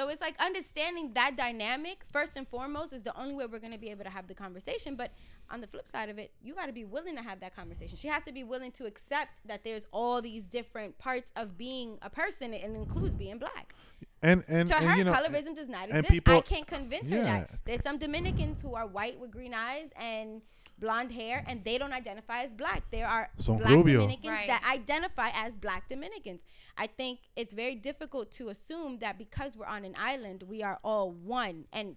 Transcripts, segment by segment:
So it's like understanding that dynamic first and foremost is the only way we're going to be able to have the conversation. But on the flip side of it, you got to be willing to have that conversation. She has to be willing to accept that there's all these different parts of being a person, and includes being black. And and, To and her, you know, colorism does not exist. people- I can't convince her that. There's some Dominicans who are white with green eyes and blonde hair, and they don't identify as black. There are Son black rubio. Dominicans Right. that identify as black Dominicans. I think it's very difficult to assume that because we're on an island, we are all one. And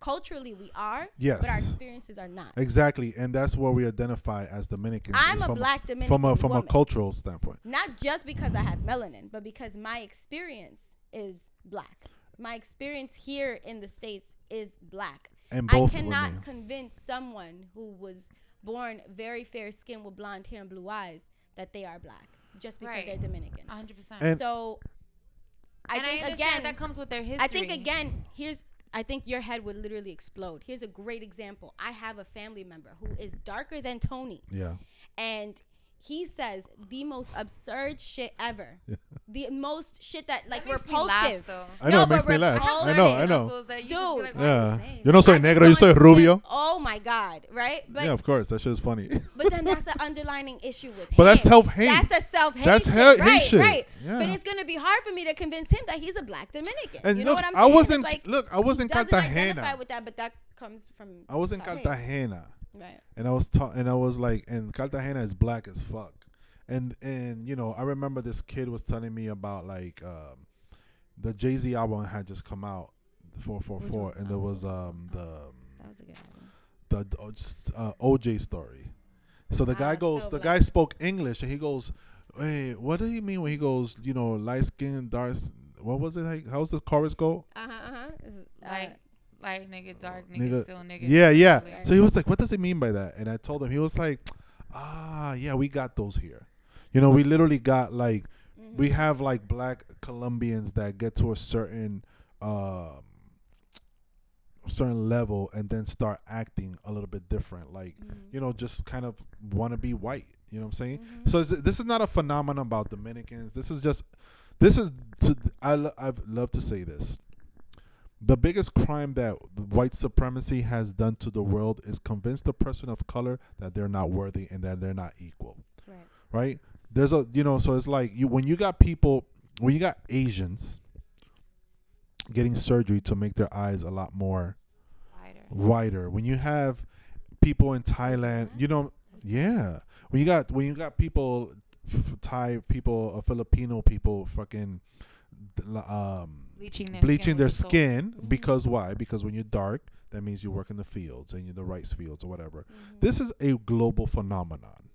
culturally, we are. Yes. But our experiences are not. exactly, and that's where we identify as Dominicans. I'm is a from, black Dominican from a from a cultural standpoint. not just because I have melanin, but because my experience is black. My experience here in the states is black. And both I cannot women. convince someone who was born very fair skinned with blonde hair and blue eyes that they are black just because Right. they're Dominican. 100%. And- so I and think I again that comes with their history. I think again, here's I think your head would literally explode. Here's a great example. I have a family member who is darker than Tony Yeah, and he says the most absurd shit ever. the most shit that like That makes me laugh, repulsive. though. I know No, it makes me laugh. I know, I know. Uncles you Dude. like, "Why you Yeah, saying yo no soy I just negro, yo don't soy rubio. Oh my god, right? But yeah, of course, that shit is funny. but then that's an underlining issue with him. But that's self-hate. That's a self hate. That's shit. hate- hate right, shit. right. Yeah. But it's gonna be hard for me to convince him that he's a black Dominican. And you know look, what I'm saying? It's wasn't- like, look, I was he in doesn't Cartagena. identify with that, but that comes from. I was in self-hate. Cartagena. Right. and I was ta- and I was like, and Cartagena is black as fuck, and and you know I remember this kid was telling me about like um, the Jay Z album had just come out, four four Which four, and there was um the That was a good album. the the, uh, OJ story. So the guy Ah, goes, the black. guy spoke English, and he goes, "Hey, what do you mean when he goes, you know, light skin, dark? What was it? Like, how's the chorus go? Uh huh. Uh huh. Like, like nigga, dark nigga, Nigga- still nigga. Yeah, yeah. So he was like, "What does it mean by that?" And I told him, he was like, "Ah, yeah, we got those here. You know, we literally got like, Mm-hmm. we have like black Colombians that get to a certain, um, certain level and then start acting a little bit different, like, Mm-hmm. you know, just kind of want to be white. You know what I'm saying? Mm-hmm. So is it- this is not a phenomenon about Dominicans. This is just, this is. To, I lo- I've love to say this the biggest crime that white supremacy has done to the world is convince the person of color that they're not worthy and that they're not equal. Right. right? There's a you know so it's like you when you got people when you got asians getting surgery to make their eyes a lot more wider. wider when you have people in thailand you know yeah. When you got when you got people thai people uh, filipino people fucking um Bleaching their bleaching skin their with the soul. skin mm-hmm. because why? Because when you're dark, that means you work in the fields and you're the rice fields or whatever. Mm-hmm. This is a global phenomenon.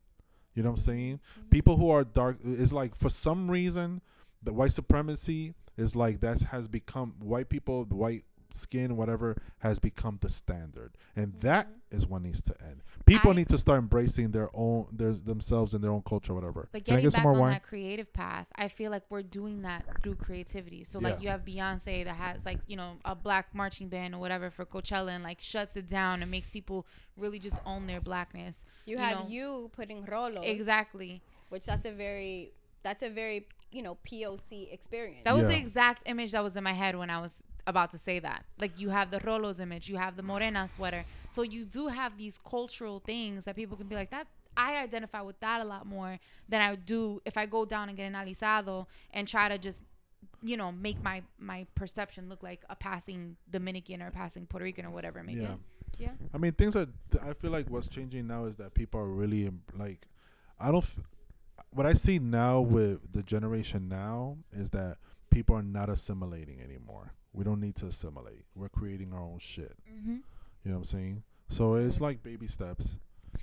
You know what I'm saying? Mm-hmm. People who are dark is like for some reason the white supremacy is like that has become white people, the white skin, whatever, has become the standard, and mm-hmm. that is what needs to end. People I- need to start embracing their own, their themselves and their own culture, whatever. But Can I getting get some back more on wine? that creative path, I feel like we're doing that through creativity. So like Yeah. you have Beyonce that has like you know a black marching band or whatever for Coachella and like shuts it down and makes people really just own their blackness. You, You have know- you putting Rolo Exactly. Which that's a very that's a very you know POC experience. That was the exact image that was in my head when I was about to say that. Like you have the Rolos image, you have the Morena sweater. So you do have these cultural things that people can be like that. I identify with that a lot more than I would do if I go down and get an alisado and try to just, you know, make my my perception look like a passing Dominican or a passing Puerto Rican or whatever it may Yeah. be. yeah. I mean, things are. I feel like what's changing now is that people are really um, like. I don't. f- What I see now with the generation now is that people are not assimilating anymore. We don't need to assimilate. We're creating our own shit. Mm-hmm. You know what I'm saying? So it's like baby steps,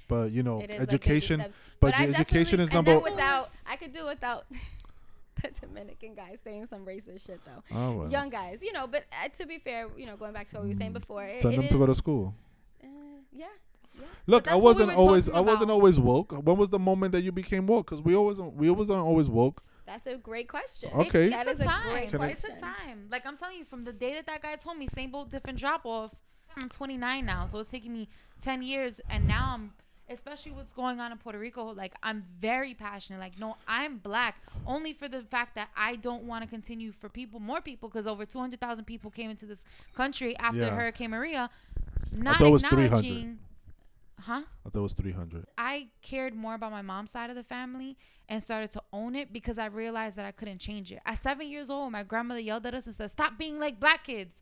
but you know, is like education. but education is number. without I could do without the Dominican guys saying some racist shit though. oh, well. Young guys, you know. But uh, to be fair, you know, going back to what we were saying before, it, Send it them is, to go to school. uh, yeah. Look, I wasn't were always. I wasn't always woke. When was the moment that you became woke? Because we always. We always aren't always woke. That's a great question. Okay. that it's is a a time. great Can I- It's question. a time. Like I'm telling you, from the day that that guy told me, same boat, different drop off. I'm 29 now, so it's taking me 10 years, and now I'm especially what's going on in Puerto Rico. Like I'm very passionate. Like no, I'm black only for the fact that I don't want to continue for people, more people, because over 200,000 people came into this country after Yeah. Hurricane Maria. Not thought it was 300. acknowledging, huh? I thought it was 300. I cared more about my mom's side of the family and started to own it because I realized that I couldn't change it. At seven years old, my grandmother yelled at us and said, "Stop being like black kids."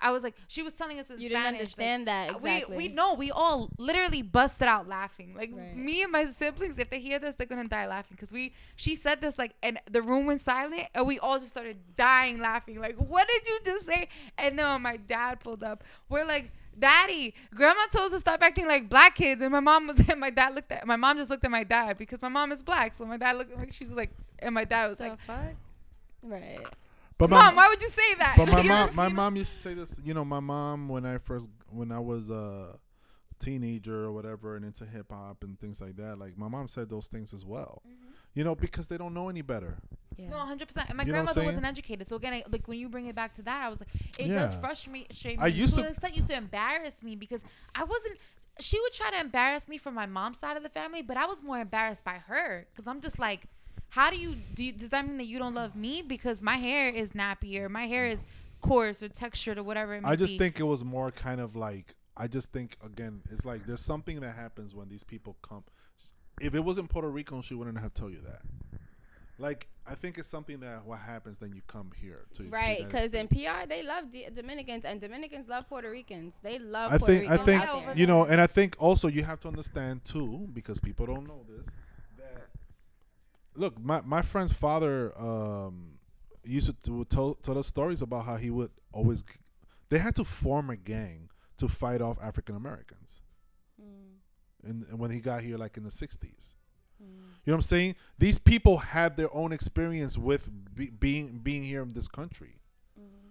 I was like, she was telling us in You didn't Spanish, like, understand that exactly. We we know we all literally busted out laughing. Like Right. me and my siblings, if they hear this, they're gonna die laughing because we. She said this like, and the room went silent, and we all just started dying laughing. Like, what did you just say? And no, my dad pulled up. We're like. Daddy, grandma told us to stop acting like black kids, and my mom was, and my dad looked at, my mom just looked at my dad because my mom is black, so my dad looked at me, she was like, and my dad was the like, fuck? Right. But Mom, why would you say that? But my mom, my mom used to say this. You know, my mom when I first, when I was a teenager or whatever, and into hip hop and things like that. Like my mom said those things as well. Mm-hmm. You know, because they don't know any better. Yeah. No, hundred percent. And my You know what I'm grandmother wasn't educated, so again, I, like when you bring it back to that, I was like, it does frustrate me. I used to to- extent used to embarrass me because I wasn't. She would try to embarrass me from my mom's side of the family, but I was more embarrassed by her because I'm just like, how do you, do you does that mean that you don't love me because my hair is nappy or my hair is coarse or textured or whatever it may I just be. think it was more kind of like I just think again, it's like there's something that happens when these people come. If it wasn't Puerto Rico, she wouldn't have told you that. Like I think it's something that what happens then you come here to Right, because in PR they love D- Dominicans and Dominicans love Puerto Ricans. They love I Puerto think I Ricans think out there. you know, and I think also you have to understand too, because people don't know this. That look, my my friend's father um, used to to tell tell us stories about how he would always. They had to form a gang to fight off African Americans, Mm, and and when he got here, like in the '60s. Mm. You know what I'm saying? These people had their own experience with be, being being here in this country.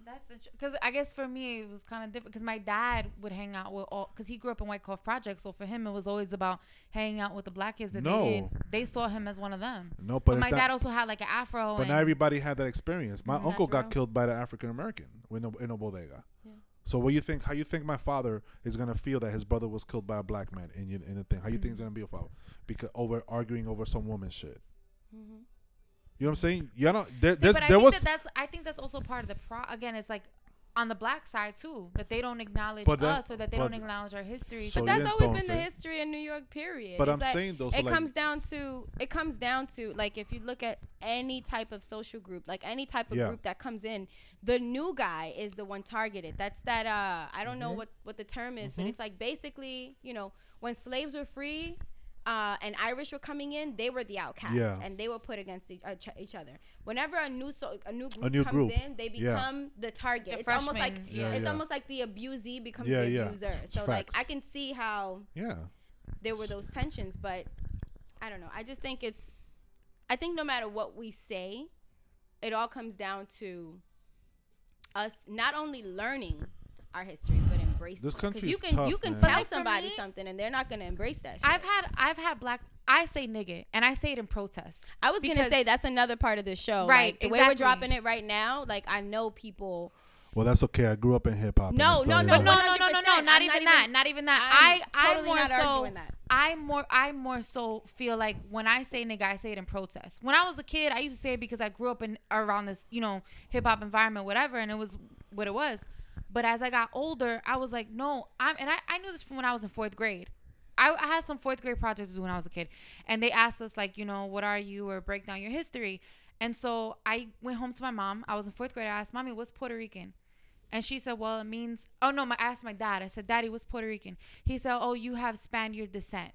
That's because I guess for me it was kind of different because my dad would hang out with all because he grew up in White Cloth Project, so for him it was always about hanging out with the black kids that No. they did. They saw him as one of them. No, But, but, my that- dad also had like an afro. But and not everybody had that experience. My Mm, uncle got real. killed by the African American in in a bodega. So what you think? How you think my father is gonna feel that his brother was killed by a black man in you- in the thing? How you think Mm. he's gonna be about because over arguing over some woman shit? Mhm. You know what I'm saying? Yeah, no, there, See, but I there think was. that that's I think that's also part of the pro. Again, it's like on the black side too that they don't acknowledge that- us or that they don't acknowledge our history. So But that's yeah, always been the history in New York. Period. But It's I'm like- saying though, so it like, comes down to it comes down to like if you look at any type of social group like any type of Yeah. group that comes in the new guy is the one targeted that's that uh i don't know Mm-hmm. what what the term is but it's like basically you know when slaves were free uh, and Irish were coming in, they were the outcasts, Yeah. and they were put against each, uh, ch- each other. Whenever a new so, a new group new comes group. in, they Yeah. become the target. The it's almost like Yeah, it's yeah. almost like the abusee becomes Yeah, the yeah. abuser. So like I can see how yeah, there were those tensions but i don't know i just think it's i think no matter what we say it all comes down to us not only learning our history but embracing This it. 'Cause country you can tough, you can man. tell Like, somebody me- something and they're not gonna embrace that shit. I've had I've had black. I say nigga, and I say it in protest. I was gonna say that's another part of the show. Right, Like, the way we're dropping it right now, like I know people well that's okay. I grew up in hip hop. No, no, no, no, no, no, no, no, not not even even- that. Not even that. I'm I, I more so. I more, I more so feel like when I say nigga, I say it in protest. When I was a kid, I used to say it because I grew up in around this, you know, hip hop environment, whatever, and it was what it was. But as I got older, I was like, no, I'm, and I, I knew this from when I was in fourth grade. I, I had some fourth grade projects when I was a kid, and they asked us like, you know, what are you or break down your history. And so I went home to my mom. I was in fourth grade. I asked, "Mommy, what's Puerto Rican?" And she said, "Well, it means." Oh no, my, I asked my dad. I said, "Daddy, what's Puerto Rican?" He said, "Oh, you have Spaniard descent."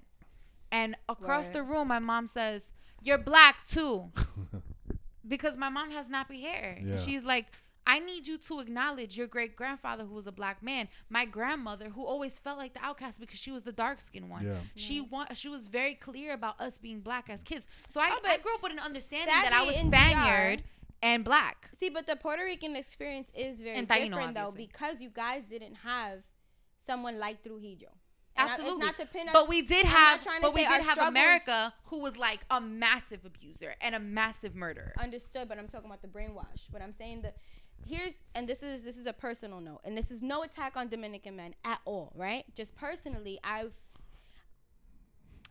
And across Right. the room, my mom says, "You're black too," because my mom has nappy hair. Yeah. She's like, "I need you to acknowledge your great grandfather who was a black man, my grandmother who always felt like the outcast because she was the dark skinned one. Yeah. She mm. want she was very clear about us being black as kids. So I, Oh, I grew up with an understanding that I was sadly in DR Spaniard and black. See, but the Puerto Rican experience is very Taino, different though because you guys didn't have someone like Trujillo. And I- Absolutely. It's not to pin us, but we did have, trying but we did have struggles- America, who was like a massive abuser and a massive murderer. understood, but I'm talking about the brainwash. But I'm saying that here's and this is this is a personal note, and this is no attack on Dominican men at all, right? Just personally, I've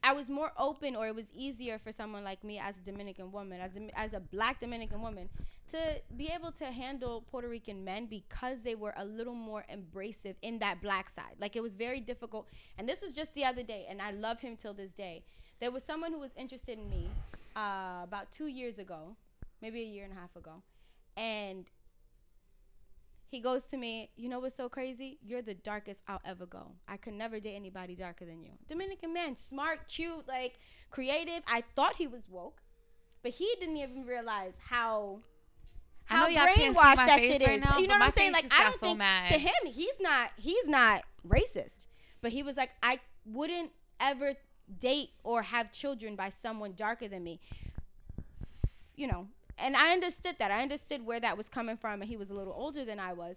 I was more open, or it was easier for someone like me as a Dominican woman, as a, as a black Dominican woman, to be able to handle Puerto Rican men because they were a little more embracive in that black side. Like it was very difficult. And this was just the other day, and I love him till this day. There was someone who was interested in me uh, about two years ago, maybe a year and a half ago, and he goes to me, you know what's so crazy? You're the darkest I'll ever go. I could never date anybody darker than you. Dominican man, smart, cute, like creative. I thought he was woke, but he didn't even realize how I how know y'all can't see brainwashed that shit right is. now, you know what I'm saying? Like I don't so think mad. to him he's not he's not racist, but he was like I wouldn't ever date or have children by someone darker than me. You know, and I understood that. I understood where that was coming from, and he was a little older than I was.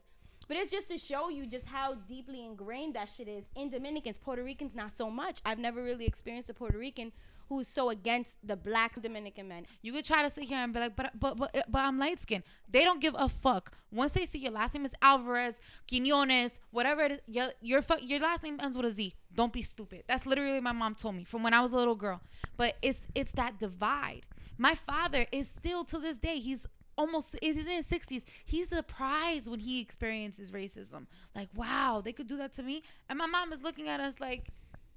But it's just to show you just how deeply ingrained that shit is in Dominicans. Puerto Ricans, not so much. I've never really experienced a Puerto Rican who's so against the black Dominican men. You could try to sit here and be like, but but but eh, but I'm light skinned. They don't give a fuck. Once they see your last name is Alvarez, Quinones, whatever it is, your your fu- your last name ends with a Z. Don't be stupid. That's literally my mom told me from when I was a little girl. But it's it's that divide. My father is still to this day. He's almost he's in his 60s. He's surprised when he experiences racism. Like, wow, they could do that to me. And my mom is looking at us like.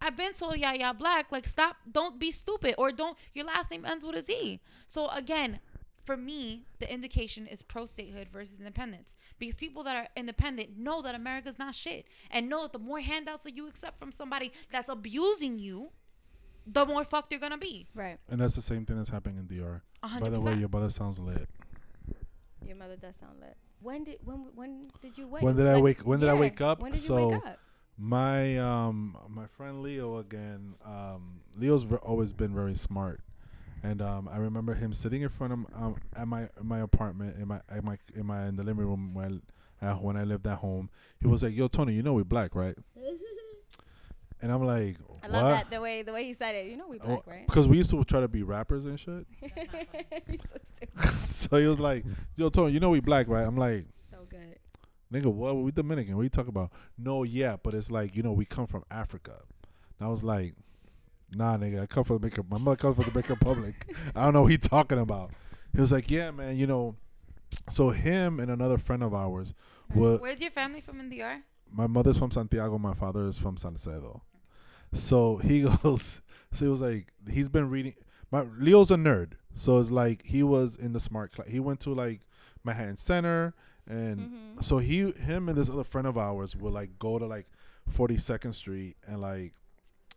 I've been told yeah yeah black like stop don't be stupid or don't your last name ends with a Z. So again, for me, the indication is pro statehood versus independence because people that are independent know that America's not shit and know that the more handouts that you accept from somebody that's abusing you, the more fucked you're gonna be. Right. And that's the same thing that's happening in DR. A By the way, your brother sounds lit. Your mother does sound lit. When did when when did you wake? When did I wake- when did I wake up? When did you So- wake up? My um my friend Leo again. Um, Leo's ver- always been very smart, and um I remember him sitting in front of um at my my apartment in my at my in my in the living room when I, uh, when I lived at home. He was like, "Yo, Tony, you know we black, right?" And I'm like, I "What?" love that the way the way he said it. You know we oh, black, right? Because we used to try to be rappers and shit. So so he was like, "Yo, Tony, you know we black, right?" I'm like, So good. Nigga, what? We Dominican. What you talking about? No, yeah, but it's like you know we come from Africa. And I was like, Nah, nigga, I come from the Dominican. My mother comes from the Dominican Republic. I don't know what he talking about. He was like, Yeah, man, you know. So him and another friend of ours, were Where's your family from in the DR? my mother's from Santiago, my father is from Salcedo. So he goes, so he was like, he's been reading. My Leo's a nerd, so it's like he was in the smart class. He went to like Manhattan Center, and Mm-hmm. so he, him, and this other friend of ours will like go to like 42nd Street, and like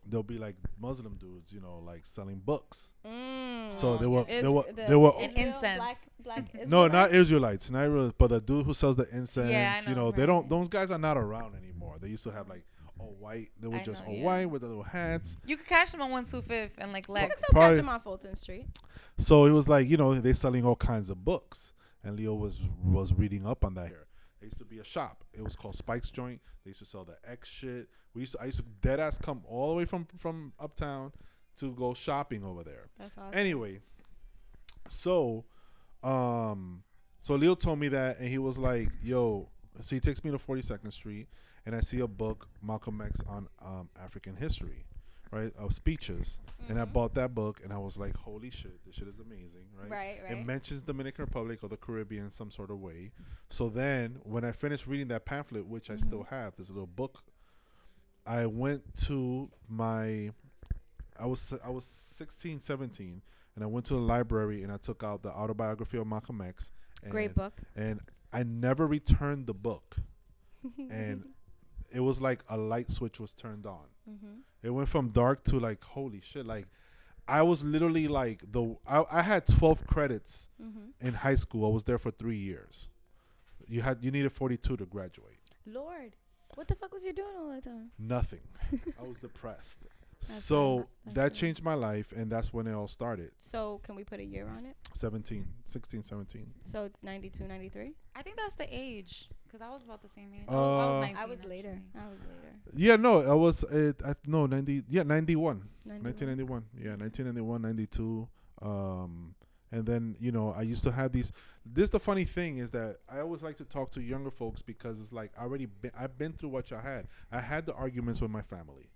there'll be like Muslim dudes, you know, like selling books. Mm. So they were, Is- they were, the they were. Israel Incense. Black, black No, not Israelites, not Israelites, but the dude who sells the incense. Yeah, I you know, know, they don't. Those guys are not around anymore. They used to have like all white. They were I just know, all yeah. white with the little hats. You could catch them on one two fifth and like You can still Probably- catch him on Fulton Street. So it was like you know they're selling all kinds of books, and Leo was was reading up on that here. There used to be a shop. It was called Spike's Joint. They used to sell the X shit. We used to I used to dead ass come all the way from from uptown to go shopping over there. That's awesome. Anyway, so um so Leo told me that and he was like, yo, so he takes me to 42nd Street and I see a book, Malcolm X on um, African history, right? Of speeches. And I bought that book and I was like, holy shit, this shit is amazing, right? Right, It mentions Dominican Republic or the Caribbean in some sort of way. So then when I finished reading that pamphlet, which I still have, this little book, I went to my I was I was 16, 17, and I went to the library and I took out the autobiography of Malcolm X. And, Great book. And I never returned the book, and it was like a light switch was turned on. Mm-hmm. It went from dark to like holy shit. Like I was literally like the I, I had 12 credits Mm-hmm. in high school. I was there for three years. You had you needed 42 to graduate. Lord, what the fuck was you doing all that time? Nothing. I was depressed. That's so that fair. changed my life, and that's when it all started. So can we put a year on it? 17, 16, 17. So 92, 93? I think that's the age because I was about the same age. Uh, I was 19, I was later. actually. I was later. Yeah, no, I was uh, I, no 90. Yeah, 91. 91. 1991. Yeah, 1991, 92. Um, and then you know I used to have these. This the funny thing is that I always like to talk to younger folks because it's like I already been, I've been through what y'all had. I had the arguments with my family.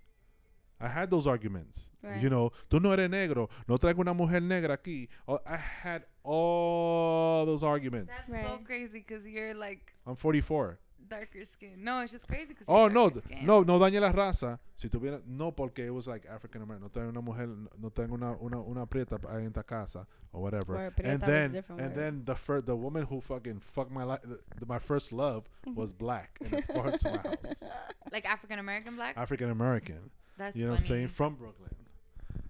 I had those arguments. Right. You know, tú no eres negro, no traigo una mujer negra aquí. Oh, I had all those arguments. That's Right. so crazy because you're like I'm 44. darker skin. No, it's just crazy because. Oh, no, th- no, no dañe la raza. Si tuviera, no, porque it was like African American. No tengo una mujer, no tengo una, una, una prieta ahí en esta casa or whatever. Or prieta and was a then, different and word. then the first, the woman who fucking fucked my life, my first love mm-hmm. was black and it brought her to my house. Like African American black. African American. That's You know funny. what I'm saying? From Brooklyn.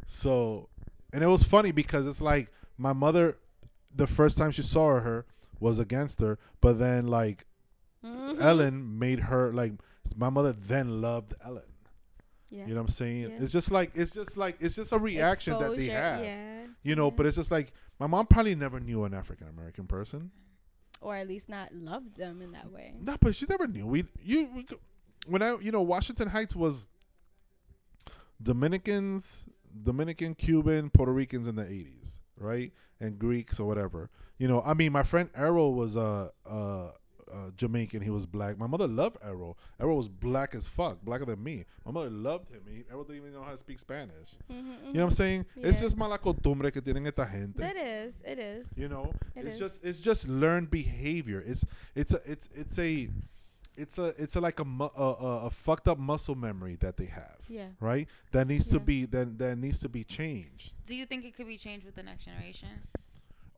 So, and it was funny because it's like my mother, the first time she saw her was against her, but then like Mhm. Ellen made her like my mother then loved Ellen. Yeah. You know what I'm saying? Yeah. It's just like it's just like it's just a reaction that they have. Yeah. You know, but it's just like my mom probably never knew an African American person. or at least not loved them in that way. No, but she never knew. We you we, when I you know Washington Heights was Dominicans, Dominican, Cuban, Puerto Ricans in the 80s, right? And Greeks or whatever. You know, I mean, my friend Errol was a uh, uh, uh, Jamaican. He was black. My mother loved Errol. Errol was black as fuck, blacker than me. My mother loved him. He, Errol didn't even know how to speak Spanish. Mhm, You know mhm. what I'm saying? It's Yeah. just mala costumbre que tienen esta gente. That is. It is. You know, It it's is. just it's just learned behavior. It's it's a it's it's a it's a it's a like a mu- a, a, a fucked up muscle memory that they have. Yeah. Right. That needs to Yeah. be that that needs to be changed. Do you think it could be changed with the next generation?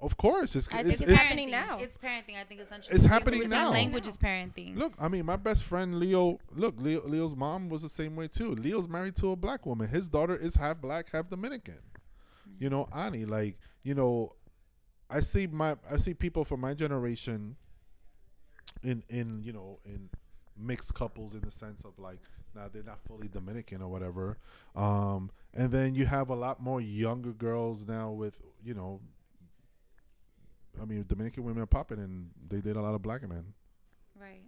Of course, it's I it's, think it's, happening now. It's parenting. I think essentially. It's happening now. Language is parenting. Look, I mean, my best friend Leo. Look, Leo, Leo's mom was the same way too. Leo's married to a black woman. His daughter is half black, half Dominican. You know, Ani. Like, you know, I see my I see people from my generation. In in you know in mixed couples in the sense of like now they're not fully Dominican or whatever. Um, and then you have a lot more younger girls now with you know. I mean, Dominican women are popping, and they date a lot of black men. Right.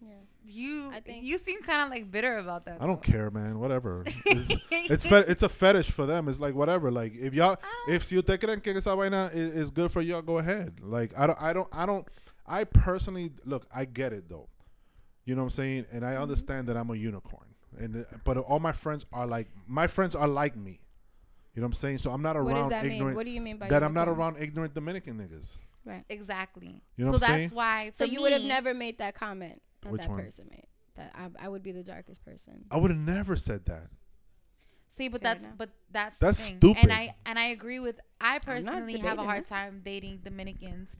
Yeah. You. I think- you seem kind of like bitter about that. I don't though. care, man. Whatever. It's it's, fe- it's a fetish for them. It's like whatever. Like if y'all, if si usted creen que esa vaina is, is good for y'all, go ahead. Like I don't, I don't, I don't. I personally look. I get it though. You know what I'm saying, and Mm-hmm. I understand that I'm a unicorn. And uh, but all my friends are like my friends are like me. You know what I'm saying? So I'm not What does around that mean? ignorant. What do you mean by that I'm not around ignorant Dominican niggas. Right. Exactly. You know so what I'm saying? So that's saying? why. So for you would have never made that comment that Which that one? person made. That I, I would be the darkest person. I would have never said that. See, but Fair that's enough. but that's That's the thing. stupid. And I and I agree with. I personally have a hard time dating Dominicans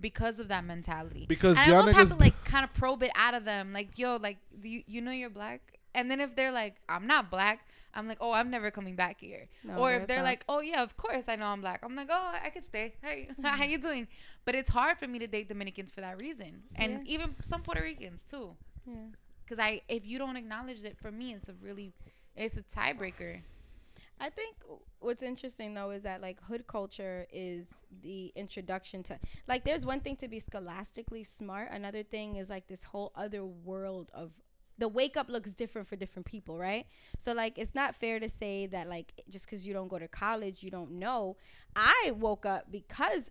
because of that mentality. Because and I y'all almost have to like kind of probe it out of them. Like, yo, like, do you you know you're black? And then if they're like, I'm not black, I'm like, oh, I'm never coming back here. No, or if they're talk. like, oh yeah, of course I know I'm black. I'm like, oh, I could stay. Hey, how you doing? But it's hard for me to date Dominicans for that reason, and Yeah. even some Puerto Ricans too. Yeah. Because I, if you don't acknowledge it, for me, it's a really, it's a tiebreaker. I think what's interesting though is that like hood culture is the introduction to like there's one thing to be scholastically smart, another thing is like this whole other world of the wake up looks different for different people, right? So like it's not fair to say that like just cuz you don't go to college, you don't know. I woke up because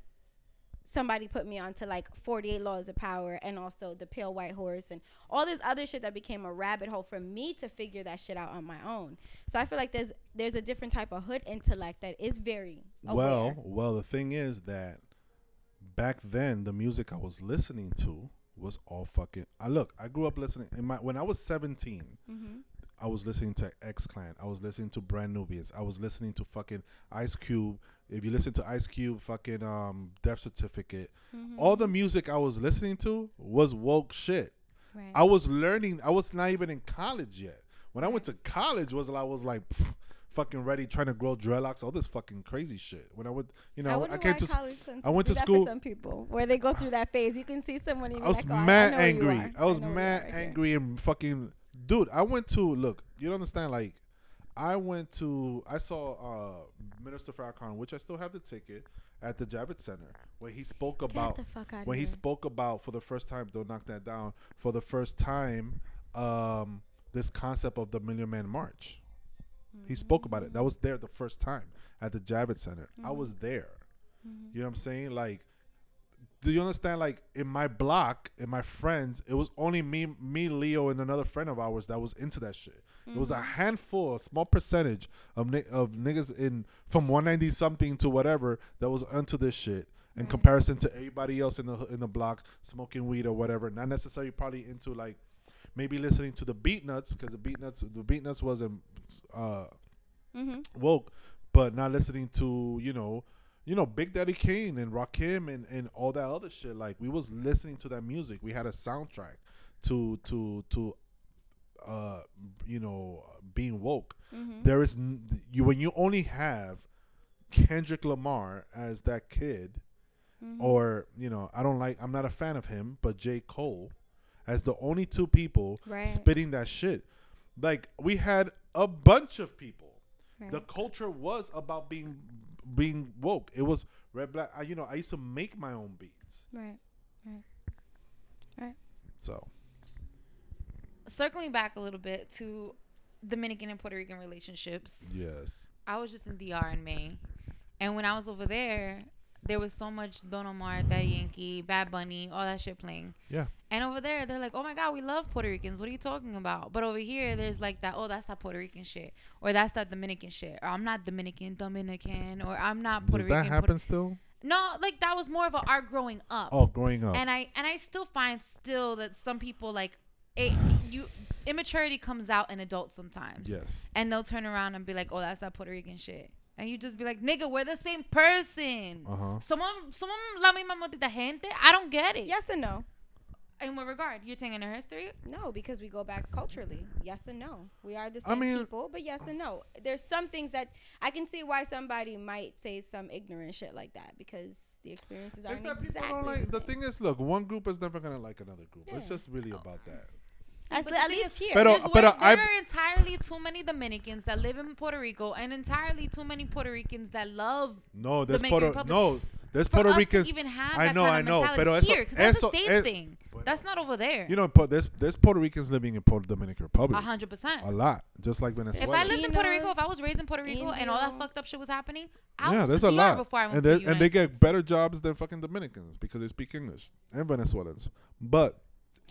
somebody put me onto like 48 laws of power and also the pale white horse and all this other shit that became a rabbit hole for me to figure that shit out on my own so i feel like there's there's a different type of hood intellect that is very aware. Well, well, the thing is that back then the music I was listening to was all fucking. I look, I grew up listening in my when I was 17. Mhm. I was listening to X Clan. I was listening to Brand Nubians. I was listening to fucking Ice Cube. If you listen to Ice Cube, fucking um, Death Certificate. Mhm. All the music I was listening to was woke shit. right. I was learning. I was not even in college yet. When I went to college, was I was like pff, fucking ready, trying to grow dreadlocks, all this fucking crazy shit. When I would, you know, I, wonder came to. college I went to school- some people, where they go through that phase, you can see someone. I was like, oh, mad I know where you angry. I was you mad angry and fucking dude. I went to look. You don't understand? Like, I went to. I saw uh Minister Farrakhan, which I still have the ticket at the Javits Center, where he spoke about the fuck out when he spoke about for the first time. Don't knock that down. For the first time, um, this concept of the Million Man March. He spoke about it. That was there the first time at the Javits Center. I Mm-hmm. was there. You know what I'm saying? Like do you understand? Like in my block, in my friends, it was only me, me, Leo, and another friend of ours that was into that shit. It was a handful, a small percentage of ni- of niggas in from 190 something to whatever that was into this shit. In comparison to everybody else in the in the block smoking weed or whatever, not necessarily probably into like maybe listening to the Beatnuts because the Beatnuts the Beatnuts wasn't uh Mm-hmm. woke, but not listening to you know, you know Big Daddy Kane and Rakim and and all that other shit. Like we was listening to that music. We had a soundtrack to to to uh you know being woke. Mm-hmm. There is n- you when you only have Kendrick Lamar as that kid, Mm-hmm. or you know I don't like I'm not a fan of him, but J Cole as the only two people Right. spitting that shit. Like we had a bunch of people Right. the culture was about being being woke. It was red black. I, you know, I used to make my own beats. Right. Right. Right. So Circling back a little bit to Dominican and Puerto Rican relationships. yes, I was just in DR in May, and when I was over there, there was so much Don Omar, Daddy Yankee, Bad Bunny, all that shit playing. yeah, And over there, they're like, "Oh my God, we love Puerto Ricans. What are you talking about?" But over here, there's like that, "Oh, that's that Puerto Rican shit," or "That's that Dominican shit," or "I'm not Dominican, Dominican," or "I'm not Puerto Rican. does that Rican." happen Puerto- still? no, like that was more of a art growing up. Oh, growing up. And I and I still find still that some people like it, you immaturity comes out in adults sometimes. yes, And they'll turn around and be like, "Oh, that's that Puerto Rican shit." And you just be like, "Nigga, we're the same person." uh huh. Someone, someone la misma maldita gente. I don't get it. Yes and no. In what regard? You're taking her history? No, because we go back culturally. Yes and no. We are the I same mean- people, but yes and no. There's some things that I can see why somebody might say some ignorant shit like that because the experiences aren't exactly people don't like. the The thing is, look, one group is never gonna like another group. It's just really about that. At, But at least here. Pero- There's but way- I- there are entirely too many Dominicans that live in Puerto Rico, and entirely too many Puerto Ricans that love. No, there's Dominican Puerto. Republic. No, there's For Puerto us Ricans. to even have I that know, kind I know, mentality pero eso- here, 'cause that's eso- a states eh, thing. bueno. That's not over there. You know, Pu- there's there's Puerto Ricans living in Puerto Dominican Republic. A hundred percent. A lot, just like Venezuelans. If I lived in Puerto Rico, if I was raised in Puerto Rico, and all that fucked up shit was happening, I yeah, there's a lot, before I went and, to the and they United get better jobs than fucking Dominicans because they speak English and Venezuelans. But No,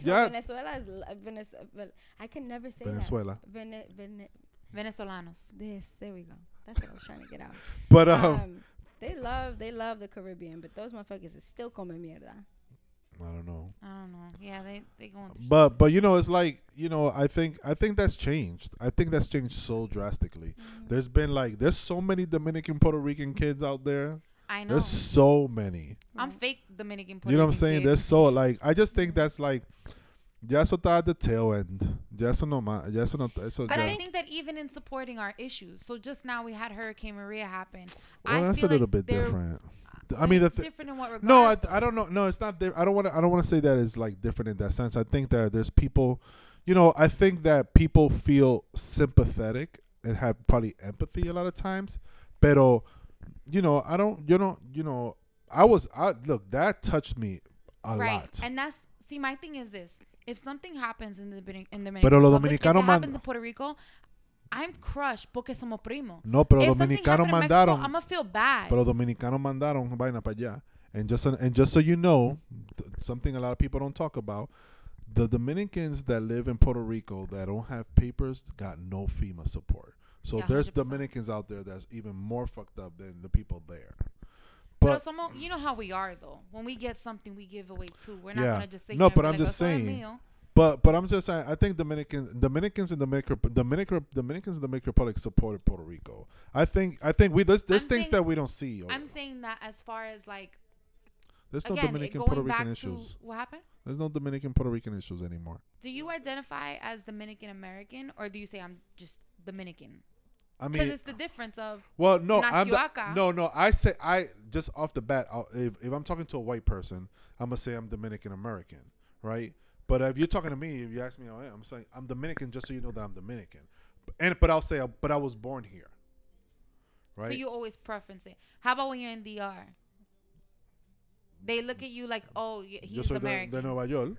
yeah, Venezuela is l- Venezuela. I can never say Venezuela. that. Vene, Vene, Venezolanos. this. There we go. That's what I was trying to get out. But um, Um, they love they love the Caribbean, but those motherfuckers is still come mierda. I don't know. I don't know. Yeah, they they going. Through But but you know, it's like you know, I think I think that's changed. I think that's changed so drastically. Mm-hmm. There's been like there's so many Dominican Puerto Rican kids out there. I know. There's so many. I'm fake Dominican. Puerto You know what I'm Rican saying? kid. There's so like I just think that's like ya eso está at the tail end. Ya eso no ya eso no eso But ya- I think that even in supporting our issues, so just now we had Hurricane Maria happen. well, I that's a feel little like bit they're- different. Uh, I mean, the th- different in what regard? No, I, I don't know. No, it's not. Di- I don't want to. I don't want to say that it's like different in that sense. I think that there's people, you know. I think that people feel sympathetic and have probably empathy a lot of times, pero, you know, I don't. You know, you know. I was. I look. That touched me a right, lot. and that's see. My thing is this: if something happens in the in the Pero Dominican Republic, if it man- happens in Puerto Rico, I'm crushed porque somos primos. no, pero if dominicanos Mexico, mandaron. I'm gonna feel bad. Pero dominicanos mandaron vaina para allá. And just and just so you know, th- something a lot of people don't talk about, the Dominicans that live in Puerto Rico that don't have papers got no FEMA support. So Yeah, there's 100%. Dominicans out there that's even more fucked up than the people there. Pero But somos, you know how we are though. When we get something, we give away too. We're not Yeah. gonna just say No, but I'm just oh, saying, but but I'm just saying I think Dominicans Dominicans in the Dominican Dominican Dominicans in the Dominican Republic supported Puerto Rico. I think I think we there's there's I'm things saying- that we don't see. I'm saying that as far as like There's no again, it Dominican Puerto Rican issues. what happened. There's no Dominican Puerto Rican issues anymore. Do you identify as Dominican American or do you say I'm just Dominican? I Because mean, it's the difference of Well, no, I'm the, no, no. I say I just off the bat. I'll, if if I'm talking to a white person, I'm gonna say I'm Dominican American, right? But if you're talking to me, if you ask me how I am, I'm saying I'm Dominican, just so you know that I'm Dominican. And but I'll say, uh, but I was born here, right? so you always preference it. How about when you're in DR? They look at you like, oh, he's soy de, American, de Nueva York.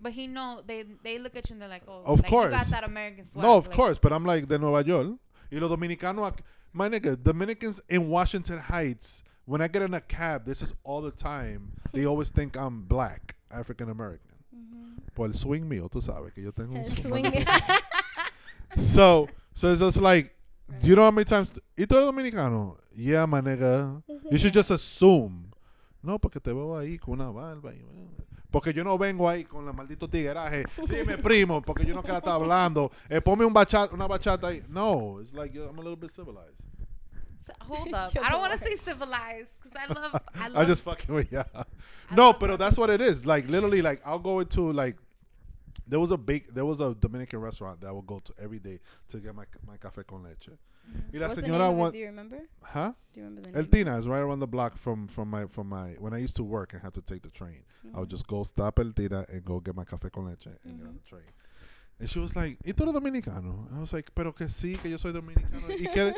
but he know they they look at you and they're like, oh, Of like, you got course. that American swag. No, of like, course, but I'm like de Nueva York. Y los dominicanos, my nigga, Dominicans in Washington Heights when I get in a cab, this is all the time. They always think I'm black, African American. Mm-hmm. Por el swing mío, tú sabes que yo tengo El swing. so, so it's just like, do you know how many times? ¿Y tú dominicano? Yeah, my nigga. You should mm-hmm. just assume. No, porque te veo ahí con una barba. y- Porque yo no vengo ahí con la maldito tigueraje. Dime, primo, porque yo no quiero estar hablando. Eh, ponme un bachata, una bachata ahí. No, it's like I'm a little bit civilized. So- hold up. I don't want to say civilized because I love. I love. I'm just fucking with you. No, love but that. that's what it is. Like literally, like I'll go into like there was a big there was a Dominican restaurant that I would go to every day to get my my café con leche. Y la What's the señora name Do you remember? huh? Do you remember the El name? Tina is right around the block from from my from my when I used to work and had to take the train. I would just go stop El Tina and go get my café con leche and get on the train. And she was like, ¿Y tú eres dominicano? And I was like, pero que sí, que yo soy dominicano. y que,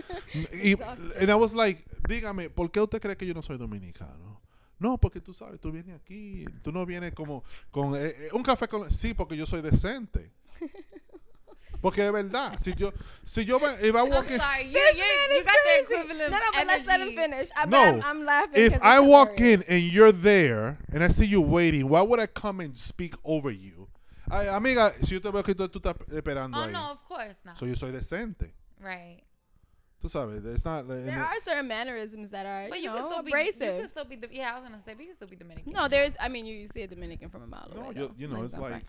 y, and I was like, dígame, ¿por qué usted cree que yo no soy dominicano? No, porque tú sabes, tú vienes aquí, tú no vienes como con eh, eh, un café con sí, porque yo soy decente. Porque de verdad, si yo si yo ve- if I I'm walk in, sorry. You, This you, man you is got the crazy. equivalent. No, no, but let's let him energy. finish. I, No. I'm, I'm laughing. if 'cause I it's walk hilarious. in and you're there and I see you waiting, why would I come and speak over you? Ay, amiga, si yo te veo que tú, tú estás esperando Oh ahí. no, of course not. So yo soy decente. right. Tú sabes, it's not. and There it- are certain mannerisms that are, But you, you know, can still be. abrasive. You can still be. The, yeah, I was gonna say, but you can still be Dominican. No, there's. I mean, you, you see a Dominican from a mile No, away. you- though. you know, it's like- front.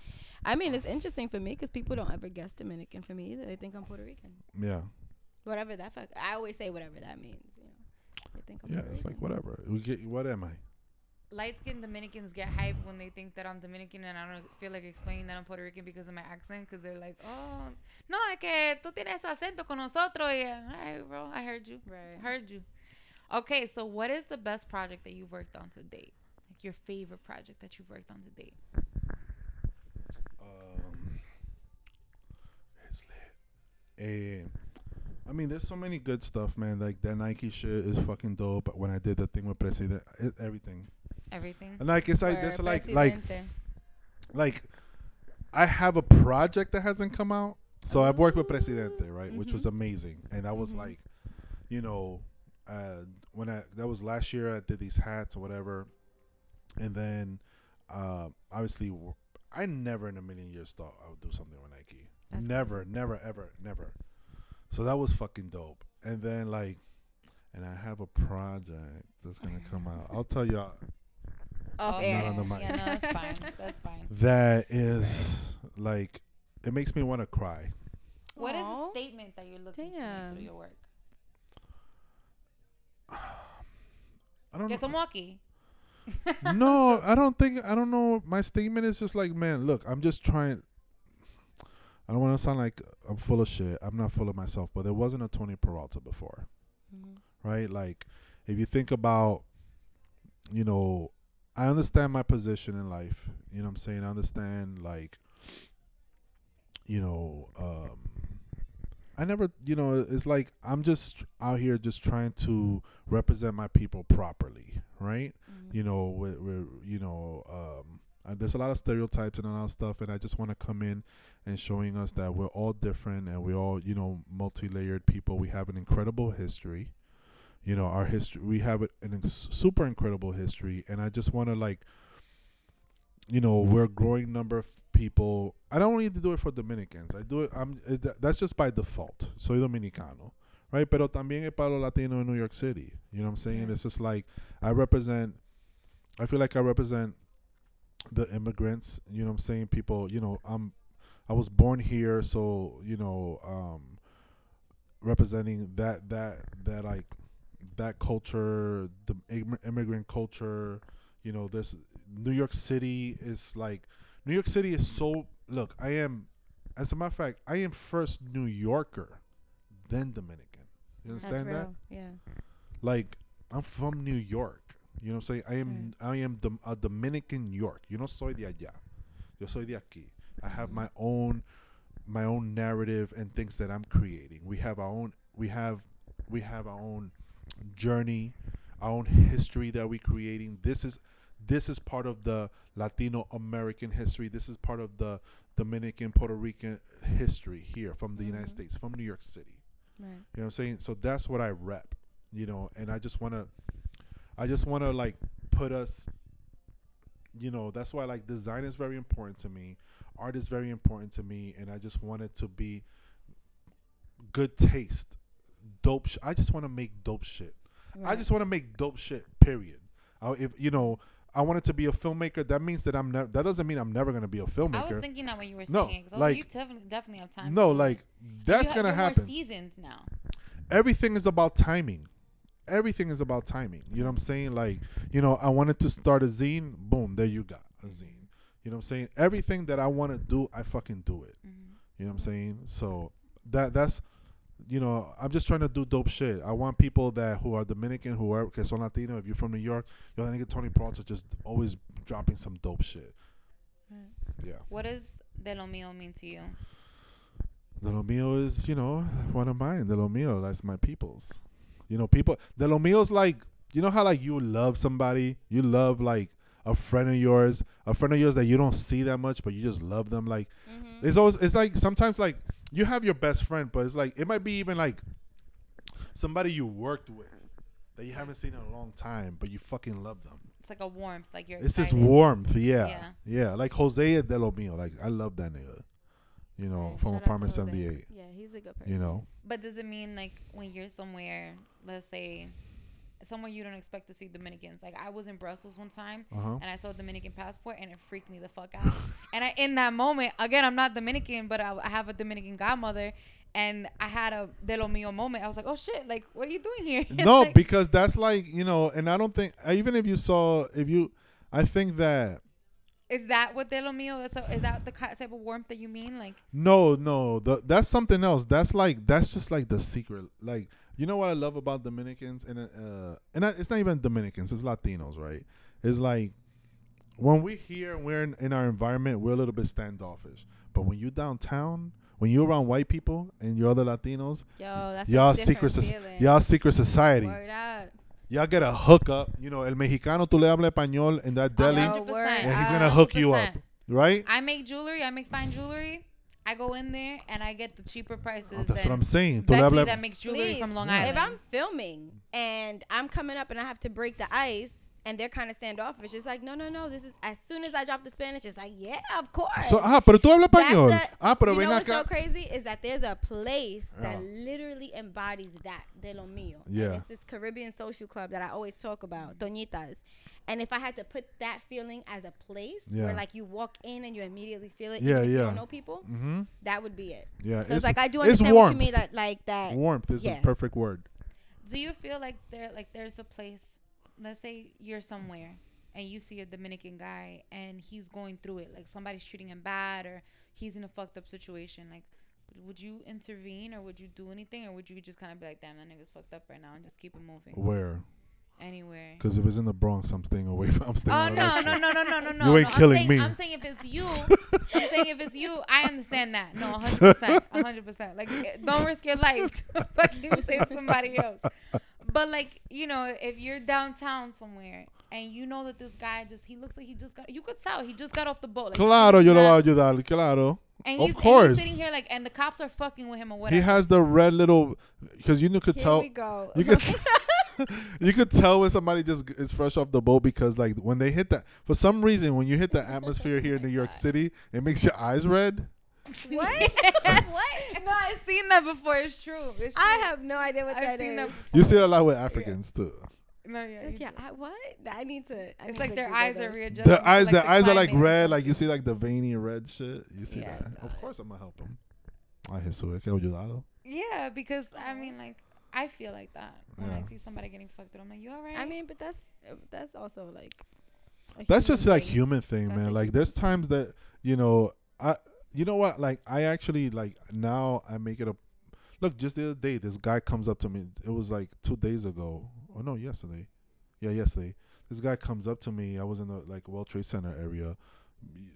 I mean, it's interesting for me because people don't ever guess Dominican for me either. They think I'm Puerto Rican. yeah, Whatever that fuck. I always say whatever that means. You know, they think I'm yeah. Puerto It's like whatever. We get. What am I? light skinned Dominicans get hyped when they think that I'm Dominican and I don't feel like explaining that I'm Puerto Rican because of my accent because they're like, oh, no, es que tú tienes acento con nosotros. Yeah, all right, bro, I heard you. Right. Heard you. Okay, so what is the best project that you've worked on to date? Like your favorite project that you've worked on to date? Um, it's I mean, there's so many good stuff, man. Like that Nike shit is fucking dope. But When I did the thing with President, it, everything. Everything. And like it's like there's like like like I have a project that hasn't come out. So I've worked with Presidente, right, which was amazing, and that was Mhm. like, you know, uh, when I that was last year I did these hats or whatever, and then uh, obviously I never in a million years thought I would do something with Nike. That's never, never, ever, never. So that was fucking dope. And then like, and I have a project that's gonna come out. I'll tell y'all off Oh, air. Not on the mic. Yeah, no, that's fine. That's fine. that is like it makes me want to cry. What is Aw. the statement that you're looking to make through your work? I don't Que know. somos aquí. no, I don't think I don't know. My statement is just like, man, look, I'm just trying. I don't want to sound like I'm full of shit. I'm not full of myself, but there wasn't a Tony Peralta before, Mhm. right? Like, if you think about, you know, I understand my position in life. You know what I'm saying? I understand, like, you know, um, I never, you know, it's like I'm just out here just trying to represent my people properly, right? Mhm. you know, we're, we're you know, um, uh, there's a lot of stereotypes and a lot of stuff, and I just want to come in and showing us that we're all different and we're all, you know, multi-layered people. We have an incredible history. You know, our history. We have an ex- super incredible history, and I just want to like, you know, we're a growing number of people. I don't need to do it for Dominicans. I do it. I'm. That's just by default. Soy dominicano, right? Pero también es para los latinos in New York City. You know what I'm saying? Yeah. It's just like I represent. I feel like I represent the immigrants. You know what I'm saying? People. You know, I'm. I was born here, so you know, um, representing that that that like that culture, the immigrant culture. You know, this New York City is like New York City is so. Look, I am. As a matter of fact, I am first New Yorker, then Dominican. You understand that? Yeah. like I'm from New York. You know what I'm saying? I am I am dom- a Dominican York. Yo no soy de allá. Yo soy de aquí. I have my own my own narrative and things that I'm creating. We have our own we have we have our own journey, our own history that we're creating. This is this is part of the Latino American history. This is part of the Dominican Puerto Rican history here from the United Mhm. States, from New York City. Right. You know what I'm saying? So that's what I rep, you know, and I just want to, I just want to like put us. You know, that's why like design is very important to me. Art is very important to me, and I just want it to be good taste, dope. Sh- I just want to make dope shit. I just want to make dope shit. Period. I, if you know, I wanted to be a filmmaker. That means that I'm never. That doesn't mean I'm never gonna be a filmmaker. I was thinking that when you were No, saying I like- you definitely definitely have time. no, to do it. like that's ha- gonna happen. seasoned now. Everything is about timing. Everything is about timing. You know what I'm saying? Like, you know, I wanted to start a zine. Boom, there you got a zine. You know what I'm saying? Everything that I want to do, I fucking do it. Mhm. You know what I'm saying? So that that's you know, I'm just trying to do dope shit. I want people that who are Dominican, who are que son Latino. If you're from New York, yo, that nigga Tony Peralta just always dropping some dope shit. Yeah. What does de lo mío mean to you? De lo mío is, you know, one of mine. De lo mío, that's my people's. You know, people. De lo mío's like, you know how like you love somebody, you love like a friend of yours, a friend of yours that you don't see that much, but you just love them. Like, Mm-hmm. it's always, it's like sometimes like you have your best friend, but it's like it might be even like somebody you worked with that you haven't seen in a long time, but you fucking love them. It's like a warmth, like you're. It's this warmth, yeah, Yeah. yeah, like Jose de lo mío. Like I love that nigga. You know, Right, from shout out apartment seventy eight. Yeah, he's a good person. You know. But does it mean like when you're somewhere, let's say, somewhere you don't expect to see Dominicans? Like I was in Brussels one time Uh huh. and I saw a Dominican passport and it freaked me the fuck out. and I in that moment, again, I'm not Dominican, but I, I have a Dominican godmother. And I had a de lo mío moment. I was like, "Oh shit! Like, what are you doing here?" no, Like, because that's like you know, and I don't think even if you saw if you, I think that is that what de lo mío? Is, is that the type of warmth that you mean? Like, no, no, the, that's something else. That's like that's just like the secret. Like you know what I love about Dominicans and uh, and I, it's not even Dominicans, it's Latinos, right? It's like when we here, we're in, in our environment, we're a little bit standoffish. But when you downtown, when you're around white people and you're other Latinos, Yo, that's y'all a secret, different feeling. y'all secret society. Word up. Y'all get a hookup. You know, el mexicano tú le hablas español in that deli, Yo, 100%. and he's gonna hook you up, 100%. right? I make jewelry. I make fine jewelry. I go in there and I get the cheaper prices. Oh, that's than what I'm saying. Tú le Becky hablas- that makes jewelry Please, from Long Island. If I'm filming and I'm coming up and I have to break the ice and they're kind of standoffish, it's like, no, no, no. This is as soon as I drop the Spanish, it's like, yeah, of course. So, ah, pero tú hablas That's español. the- ah, pero you ven know what's acá. so crazy is that there's a place that literally embodies that de lo mío. Yeah. And it's this Caribbean social club that I always talk about, Doñitas. And if I had to put that feeling as a place Yeah. where like you walk in and you immediately feel it, Yeah, yeah, if you don't know people, mm-hmm. that would be it. Yeah, So it's, like I do understand what you mean that like that. Warmth is yeah. the perfect word. Do you feel like there like there's a place let's say you're somewhere and you see a Dominican guy and he's going through it, like somebody's treating him bad or he's in a fucked up situation, like would you intervene or would you do anything or would you just kind of be like, damn, that nigga's fucked up right now and just keep it moving Where? anywhere? Because if it's in the Bronx, I'm staying away from. I'm staying Oh no no no no no no no! You ain't no. killing I'm saying, me. I'm saying if it's you, I'm saying if it's you, I understand that. No, 100, 100. percent Like, eh, don't risk your life to fucking save somebody else. But like, you know, if you're downtown somewhere and you know that this guy just he looks like he just got, you could tell he just got off the boat. Like, Claro, he's yo lo not- voy a ayudar. Claro. And Of he's, and course. he's sitting here like, and the cops are fucking with him or whatever. He has the red little. Because you could Here tell. we go. You could. you could tell when somebody just is fresh off the boat because like when they hit that for some reason when you hit the atmosphere here in oh New York City it makes your eyes red what? what? no, I've seen that before. It's true. It's true. I have no idea what I've that seen is. that before. you see it a lot with Africans too No, yeah. you Yeah. I, what? I need to. I need It's like to their Google eyes are this. readjusting. the eyes like, the eyes are like red like you see like the veiny red shit you see Yeah, that of course I'm gonna help him Ay Jesús hay que ayudarlo Yeah, because I mean, like, I feel like that when I see somebody getting fucked up. I'm like, you alright? I mean, but that's that's also like. that's human just like human thing That's man a like there's times that you know I you know what? Like I actually like now I make it a look just the other day this guy comes up to me. It was like two days ago. Oh no yesterday. Yeah yesterday. This guy comes up to me. I was in the like World Trade Center area.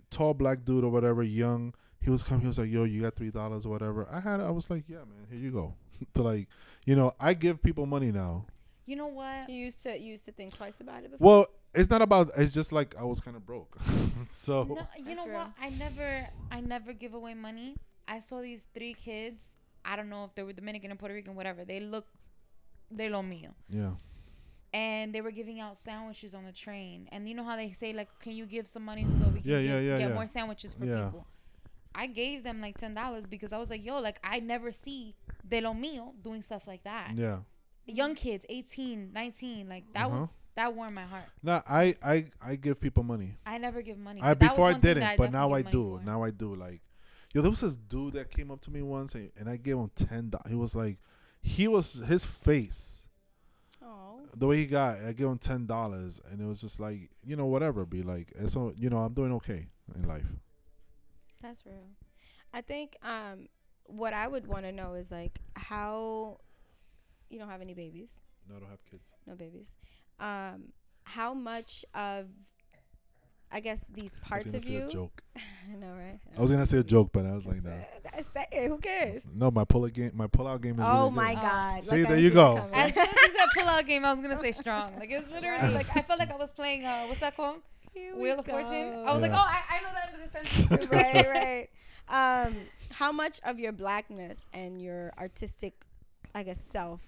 Tall black dude or whatever young. He was coming he was like yo you got three dollars or whatever. I had I was like yeah man here you go. To like you know I give people money now. You know what? You used to you used to think twice about it before. well it's not about it's just like I was kind of broke so No, you That's know real. what? I never, I never give away money. I saw these three kids. I don't know if they were Dominican or Puerto Rican, whatever. They look, they lo mío. yeah and they were giving out sandwiches on the train. And you know how they say like, "Can you give some money so that we can Yeah, get, yeah, yeah, get yeah. more sandwiches for Yeah. people?" I gave them like ten dollars because I was like, "Yo, like I never see de lo mío doing stuff like that." Yeah. Young kids, 18, 19, like that Uh-huh. was that warmed my heart. No, I, I I give people money. I never give money. I but that was before I didn't, that but now I do. for. Now I do. Like, yo, there was this dude that came up to me once, and, and I gave him ten. dollars. He was like, he was his face, Oh. the way he got. I gave him ten dollars, and it was just like, you know, whatever. Be like, so you know, I'm doing okay in life. That's real. I think um, what I would want to know is like how you don't have any babies, No, I don't have kids. no babies. Um, how much of I guess these I parts was of say you. a joke. I know, right? I was gonna say a joke, but I was like, no. I say it. Who cares? No, my pull game, my pull out game is. Oh really my good. God! See, I there you go. coming. As soon as he said pull out game, I was gonna say strong. Like it's literally like I felt like I was playing uh what's that called? Here Wheel of Fortune. I was like, oh, I, I know that in the sense. right, right. Um, how much of your blackness and your artistic, I guess, self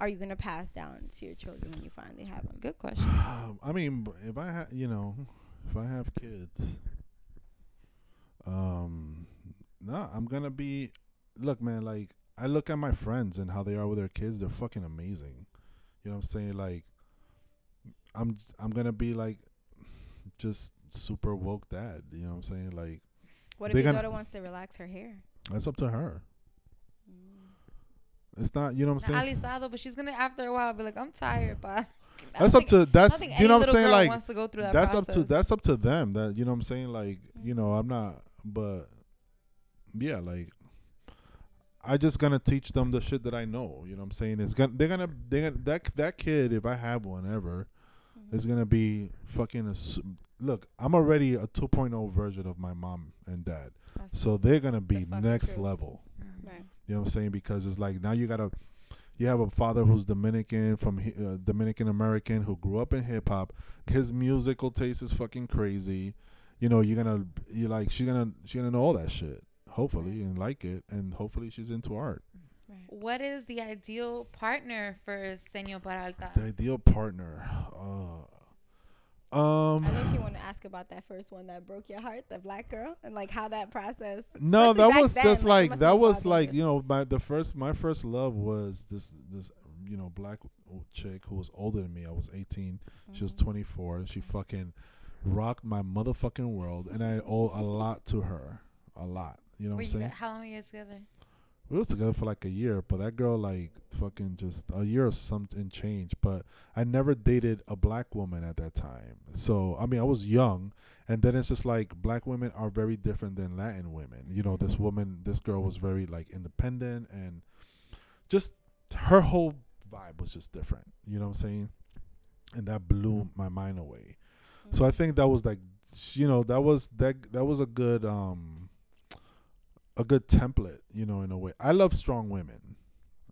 are you gonna pass down to your children when you finally have them? Good question. Um, I mean, b- if I have, you know, if I have kids, um, no, I'm gonna be. Look, man, like I look at my friends and how they are with their kids. They're fucking amazing. You know what I'm saying? Like, I'm I'm gonna be like, just super woke dad. You know what I'm saying? Like, What if They're your gonna- daughter wants to relax her hair? that's up to her. It's not. You know what I'm saying? Alisado, but she's gonna after a while be like, I'm tired, but That's up to. That's you know what I'm saying? Like, wants to go through that that's up to that's up to them that you know what i'm saying like you know i'm not but yeah like i just gonna teach them the shit that i know you know what i'm saying it's gonna they're gonna they're gonna that that kid if i have one ever Mm-hmm. is gonna be fucking a look i'm already a 2.0 version of my mom and dad That's so they're gonna be fucking next truth. level. Right. you know what i'm saying because it's like now you gotta you have a father who's Dominican from uh, Dominican American who grew up in hip hop. His musical taste is fucking crazy. You know, you're gonna you like she's gonna she's gonna know all that shit. Hopefully and like it, and hopefully she's into art. Right. What is the ideal partner for Senor Peralta? The ideal partner. Uh, um, I think you want to ask about that first one that broke your heart, the black girl, and like how that process. no, that was then, just it like that was like you know my the first my first love was this this you know black chick who was older than me. I was 18. She was Mhm. 24 and she fucking rocked my motherfucking world and I owe a lot to her. A lot. You know Were what I'm gu- saying? how long were you guys together? We was together for like a year, but that girl like fucking just a year or something changed. But I never dated a black woman at that time. So I mean I was young and then it's just like black women are very different than Latin women. You know, this woman this girl was very like independent and just her whole vibe was just different. You know what I'm saying? And that blew my mind away. So I think that was like, you know, that was that that was a good um a good template, you know, in a way. I love strong women.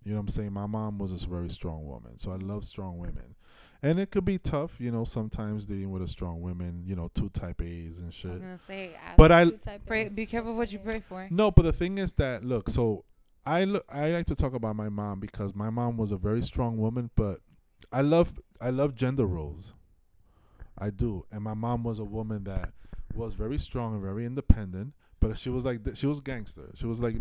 You know what I'm saying? My mom was a very strong woman, so I love strong women. And it could be tough, you know, sometimes dealing with a strong woman, you know, two type A's and I was shit. gonna say, ask- But I pray, be careful what you pray for. no, but the thing is that look, so I look I like to talk about my mom because my mom was a very strong woman, but I love I love gender roles. I do. And my mom was a woman that was very strong and very independent, but she was like she was gangster. She was like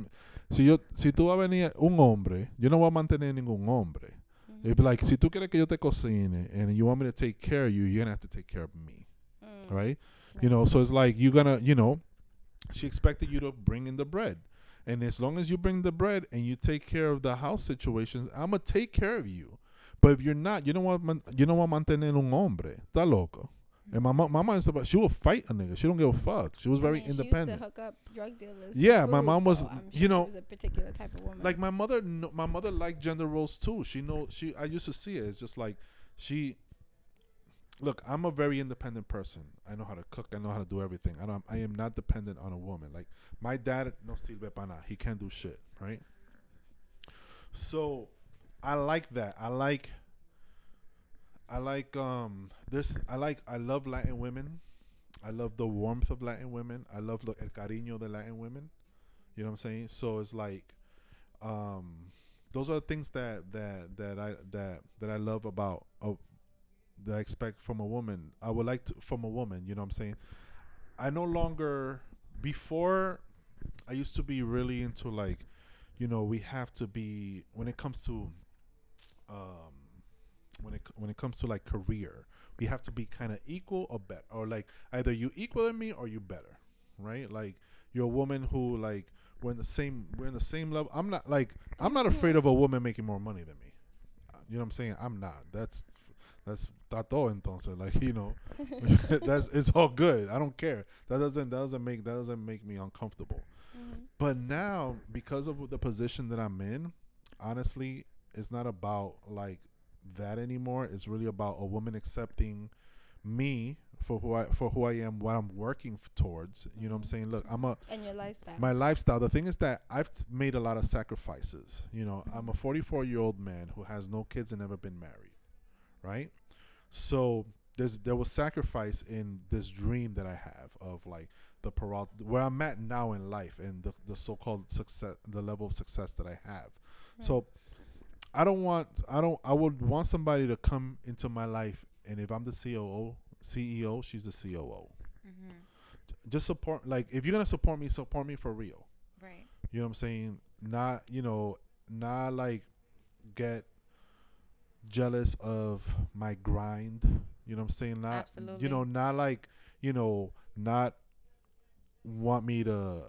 si yo si tú vas a venir un hombre, yo no voy a mantener ningún hombre. Mhm. If like si tú quieres que yo te cocine and you want me to take care of you, you're going to have to take care of me Mm. right? You know, so it's like you're gonna, you know, she expected you to bring in the bread, and as long as you bring the bread and you take care of the house situations, I'm gonna take care of you. But if you're not, you don't want, you don't want mantener un hombre. Está loco. And my mom, my mom is about, she will fight a nigga. She don't give a fuck. She was I very mean, She used independent. to hook up drug dealers. Yeah, my mom was- so I'm you know, was a particular type of woman. like my mother my mother liked gender roles too she know she i used to see it it's just like she look i'm a very independent person i know how to cook i know how to do everything i don't i am not dependent on a woman like my dad no sirve para he can't do shit right so i like that i like i like um this i like i love latin women i love the warmth of latin women i love the el cariño de latin women you know what i'm saying so it's like um those are the things that that that i that that i love about uh, that I expect from a woman. I would like to from a woman. You know what I'm saying? I no longer before. I used to be really into like, you know, we have to be when it comes to, um, when it when it comes to like career, we have to be kind of equal or better, or like either you equal than me or you better, right? Like you're a woman who like we're in the same we're in the same level. I'm not like I'm not afraid of a woman making more money than me. You know what I'm saying? I'm not. That's that's tato entonces like you know that's it's all good. I don't care. That doesn't that doesn't make that doesn't make me uncomfortable. Mm-hmm. But now because of the position that I'm in, honestly, it's not about like that anymore. It's really about a woman accepting me for who I for who I am, what I'm working f- towards. You know what I'm mm-hmm. saying? Look, I'm a And your lifestyle. my lifestyle. The thing is that I've t- made a lot of sacrifices. You know, I'm a 44 year old man who has no kids and never been married, right? So there's there was sacrifice in this dream that I have of like the Peralta, where I'm at now in life and the the so called success, the level of success that I have. So hmm. I don't want I don't I would want somebody to come into my life and if I'm the COO CEO, she's the COO. Mm-hmm. Just support like if you're gonna support me, support me for real. Right. You know what I'm saying? Not, you know, not like get jealous of my grind. You know what I'm saying? Not Absolutely. you know, not like, you know, not want me to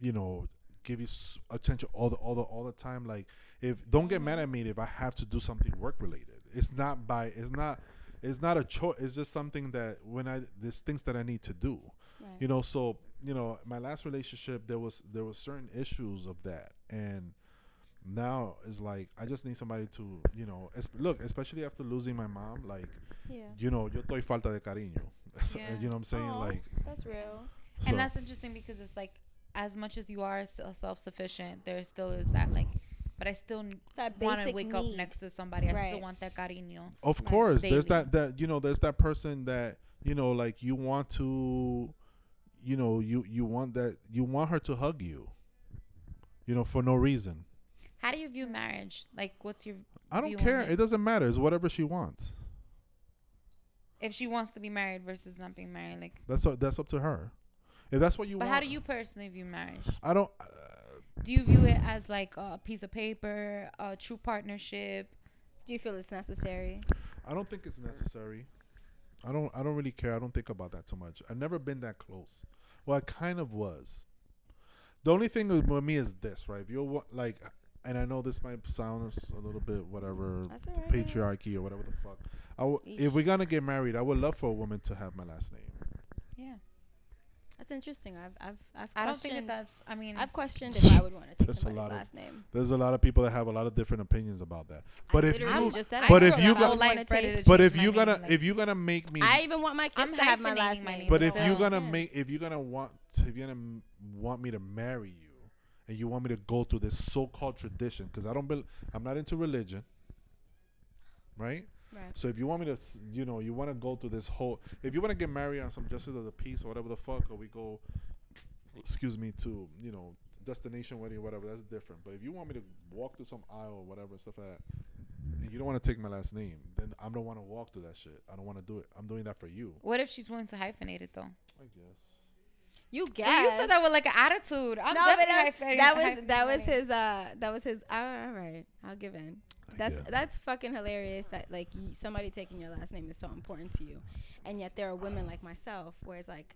you know, give you attention all the all the all the time like if don't get mad at me if I have to do something work related. It's not by it's not it's not a choice. It's just something that when I there's things that I need to do Right. you know so you know my last relationship there was there was certain issues of that and now it's like i just need somebody to you know es- look especially after losing my mom like yeah. you know yo estoy falta de cariño Yeah. you know what i'm saying Aw, like that's real. so, and that's interesting because it's like as much as you are self-sufficient there still is that like but i still That want to basic wake up next to somebody. I Right. still want that cariño of Right. course there's that that you know there's that person that you know like you want to you know you you want that you want her to hug you you know for no reason. How do you view marriage? Like what's your i don't view on care. it? it doesn't matter. It's whatever she wants. If she wants to be married versus not being married like that's up, that's up to her if that's what you but want But how do you personally view marriage i don't uh, do you view it as like a piece of paper a true partnership Do you feel it's necessary? I don't think it's necessary. I don't. I don't really care. I don't think about that too much. I've never been that close. Well, I kind of was. The only thing with with me is this, right? If you're like, and I know this might sound a little bit whatever, That's all right. patriarchy or whatever the fuck. I w- if we're gonna get married, I would love for a woman to have my last name. yeah That's interesting. I've I've I've i don't think that that's i mean I've questioned if I would want to take There's a somebody's lot of- last name. There's a lot of people that have a lot of different opinions about that. But I if you, just said but know if you my got- whole life wanna ready take- to but if you name, gonna, if you gonna make me, I even want my kids I'm to have my last my name. name But if you're gonna make, if you're gonna want, if you're gonna want me to marry you, and you want me to go through this so-called tradition, because I don't, bel I'm not into religion, right? Right. So if you want me to, you know, you want to go through this whole, if you want to get married on some justice of the peace or whatever the fuck, or we go, excuse me, to you know, destination wedding or whatever, that's different. But if you want me to walk through some aisle or whatever and stuff like that, and you don't want to take my last name, then I don't want to walk through that shit. I don't want to do it. I'm doing that for you. what if she's willing to hyphenate it though I guess. You guess. Well, you said that with like an attitude i'm no, but definitely that, hyphenating- that was hyphenating that was his uh that was his all right I'll give in that's guess. that's fucking hilarious that like you, somebody taking your last name is so important to you and yet there are women like myself where it's like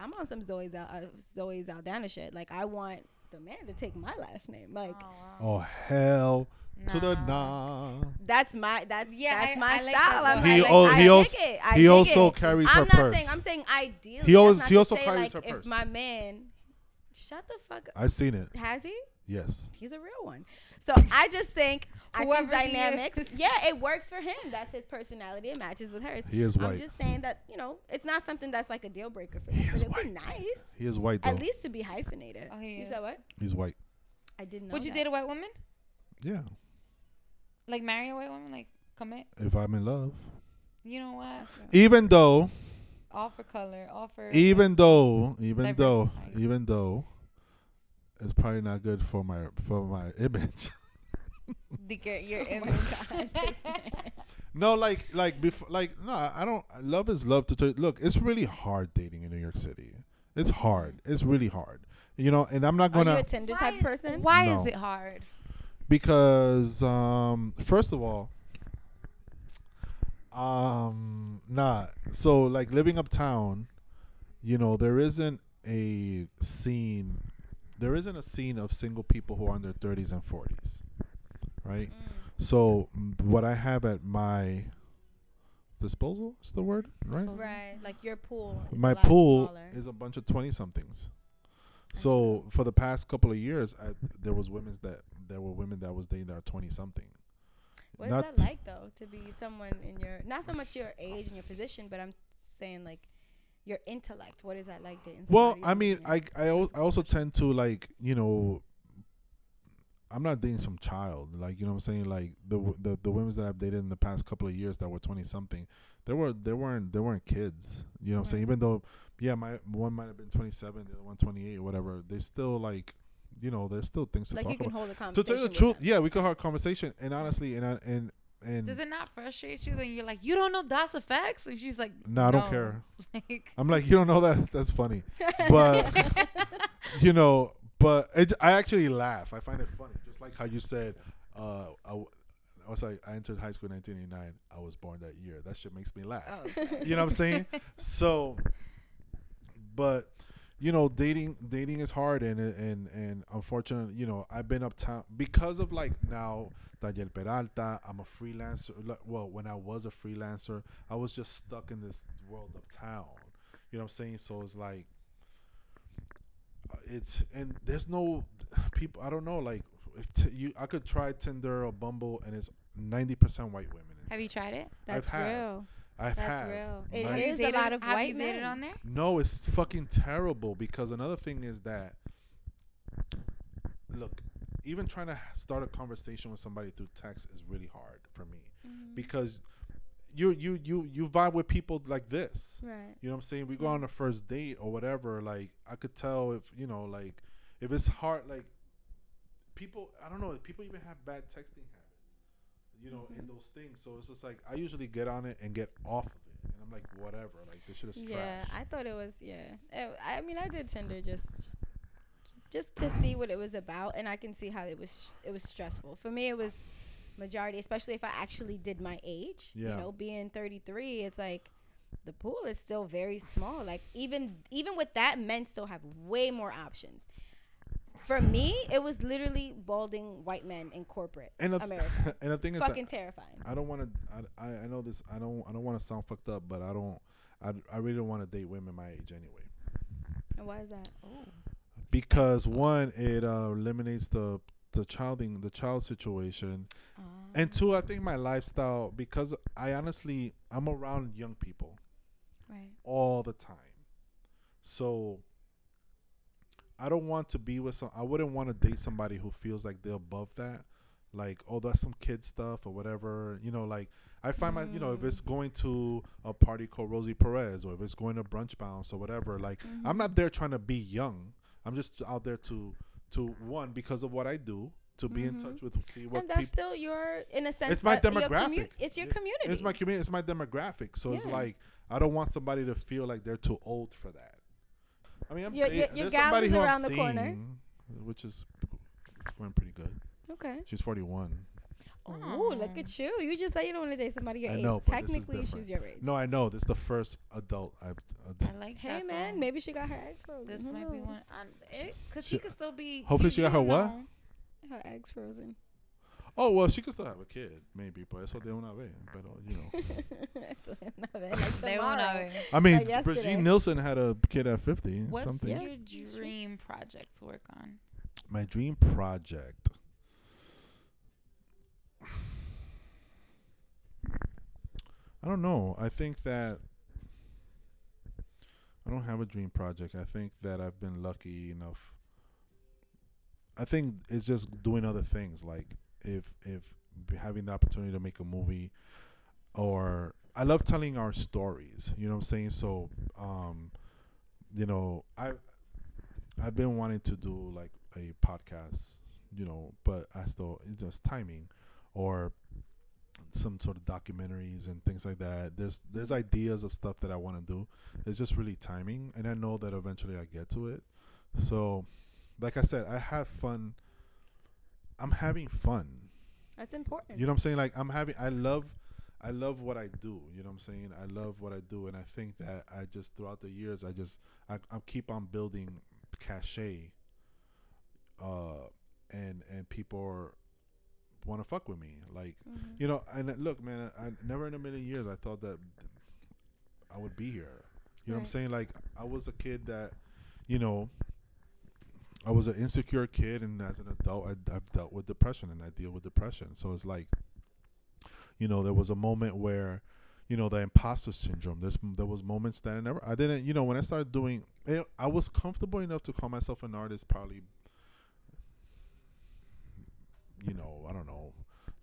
I'm on some Zoe Zal- uh, Zoe Saldana shit like I want the man to take my last name like Oh, wow. Oh hell to the Nah. nah. that's my that's Yeah, that's I- my I like style that I'm He like, al- I he dig also- it. I he dig also it. carries I'm her not purse. saying I'm saying ideally He That's always- he also say, carries like, her if my man shut the fuck up I've seen it. has he Yes. he's a real one. So I just think I Whoever think he dynamics. is. Yeah, it works for him. That's his personality. It matches with hers. He is white. I'm just saying that you know it's not something that's like a deal breaker for him. is But it'd be white. nice He is white though. at least to be hyphenated. Oh, he you is. said what? He's white. I didn't know. would you that. date a white woman Yeah. Like marry a white woman like commit If I'm in love. you know what That's. Even though, all for color all for even though, even though, even though, it's probably not good for my for my image. to get your Oh image God, this man. No, like like before, like no, I don't. Love is love to t- look. It's really hard dating in New York City. It's hard. It's really hard. You know, and I'm not Are you gonna a Tinder type person? Why No. is it hard? Because um first of all um nah so like living uptown you know there isn't a scene there isn't a scene of single people who are in their 30s and 40s right Mm. so what i have at my disposal is the word right Right, like your pool. Is my pool smaller. is a bunch of 20 somethings so real. for the past couple of years I, there was women that there were women that was dating that are 20 something What is not- that like though to be someone in your not so much your age and your position, but I'm saying like your intellect. What is that like dating? Well, I mean, I I, al- I also tend to like you know. I'm not dating some child, like you know what I'm saying. Like the the the women that I've dated in the past couple of years that were 20 something, they were they weren't they weren't kids. You know what I'm saying. Even though, yeah, my one might have been 27, the other one 28, whatever. They still like, you know, there's still things to like talk you can about. hold a To tell you the truth, them. yeah, we could have a conversation, and honestly, and I, and and Does it not frustrate you that you're like, you don't know Das EFX? And she's like, no, I don't care. Like, I'm like, you don't know that? That's funny. But you know, but it, I actually laugh. I find it funny, just like how you said. Uh, I, I was like, I entered high school in 1989. I was born that year. That shit makes me laugh. Oh, okay. You know what I'm saying? so, but you know, dating dating is hard, and and and unfortunately, you know, I've been uptown because of like now. Daniel Peralta. I'm a freelancer. Well, when I was a freelancer, I was just stuck in this world of town. You know what I'm saying? So it's like uh, it's and there's no people. I don't know. Like if t- you, I could try Tinder or Bumble, and it's 90% white women. have you tried it? That's have. real. I've That's had. real. It Like- is a dated- lot of have white you dated men. on there? No, it's fucking terrible because another thing is that look, even trying to start a conversation with somebody through text is really hard for me Mm-hmm. because you you you you vibe with people like this. Right. You know what I'm saying? We go on a first date or whatever, like I could tell if, you know, like if it's hard like people I don't know, if people even have bad texting habits. You know, in those things. So it's just like I usually get on it and get off of it. And I'm like, whatever, like this shit is Yeah, trash. I thought it was. Yeah, Eh, I mean, I did Tinder just, just to see what it was about, and I can see how it was. It was stressful for me. It was majority, especially if I actually did my age. Yeah. You know, being 33, it's like the pool is still very small. Like even even with that, men still have way more options. For me, it was literally balding white men in corporate And the, America. and the thing is that Fucking terrifying. I don't want to. I, I I know this. I don't. I don't want to sound fucked up, but I don't. I, I really don't want to date women my age anyway. And why is that? Oh. Because one, it uh, eliminates the the childing the child situation, and two, I think my lifestyle because I honestly I'm around young people right. all the time, so I don't want to be with some. I wouldn't want to date somebody who feels like they're above that. Like, oh, that's some kid stuff or whatever. You know, like I find my, you know, if it's going to a party called Rosie Perez or if it's going to brunch bounce or whatever, like Mm-hmm. I'm not there trying to be young. I'm just out there to, to one because of what I do, to be in touch with see what Mm-hmm. and that's people. still your in a sense It's my uh, your demographic. commu- it's your It- community It's my community. It's my demographic. So it's like I don't want somebody to feel like they're too old for that. I mean, I'm Your- your- your gal somebody is who I'm around the corner. which is it's going pretty good. okay She's 41. oh look at you you just said you don't want to date somebody your I age know, but this is technically different. she's your age No, I know. This is the first adult I've. Uh, I like hey that. man though. maybe she got her eggs frozen This Who might be knows? one. Because She- she could still be. Hopefully she got her don't what? her eggs frozen oh well, she could still have a kid, maybe, but eso de una vez. But you know, like They tomorrow. won't know. I mean, Like yesterday. Brigitte Nielsen had a kid at 50. What's something. Yeah. your dream project to work on? My dream project. I don't know. I think that I don't have a dream project. I think that I've been lucky enough. I think it's just doing other things like if if having the opportunity to make a movie or I love telling our stories, you know what I'm saying? So um you know, I I've been wanting to do like a podcast, you know, but I still it's just timing or some sort of documentaries and things like that. There's there's ideas of stuff that I want to do. It's just really timing, and I know that eventually I get to it. So, like I said, I have fun. I'm having fun. That's important. You know what I'm saying? Like I'm having I love I love what I do. You know what I'm saying? I love what I do and I think that I just throughout the years I just I, I keep on building cachet uh and and people want to fuck with me. Like Mhm. you know, and uh, look, man, I, I never in a million years I thought that I would be here. You know what I'm saying? Like I was a kid that, you know, I was an insecure kid, and as an adult, I, I've dealt with depression, and I deal with depression. So it's like, you know, there was a moment where, you know, the imposter syndrome. There's there was moments that I never, I didn't, you know, when I started doing, it, I was comfortable enough to call myself an artist. Probably, you know, I don't know.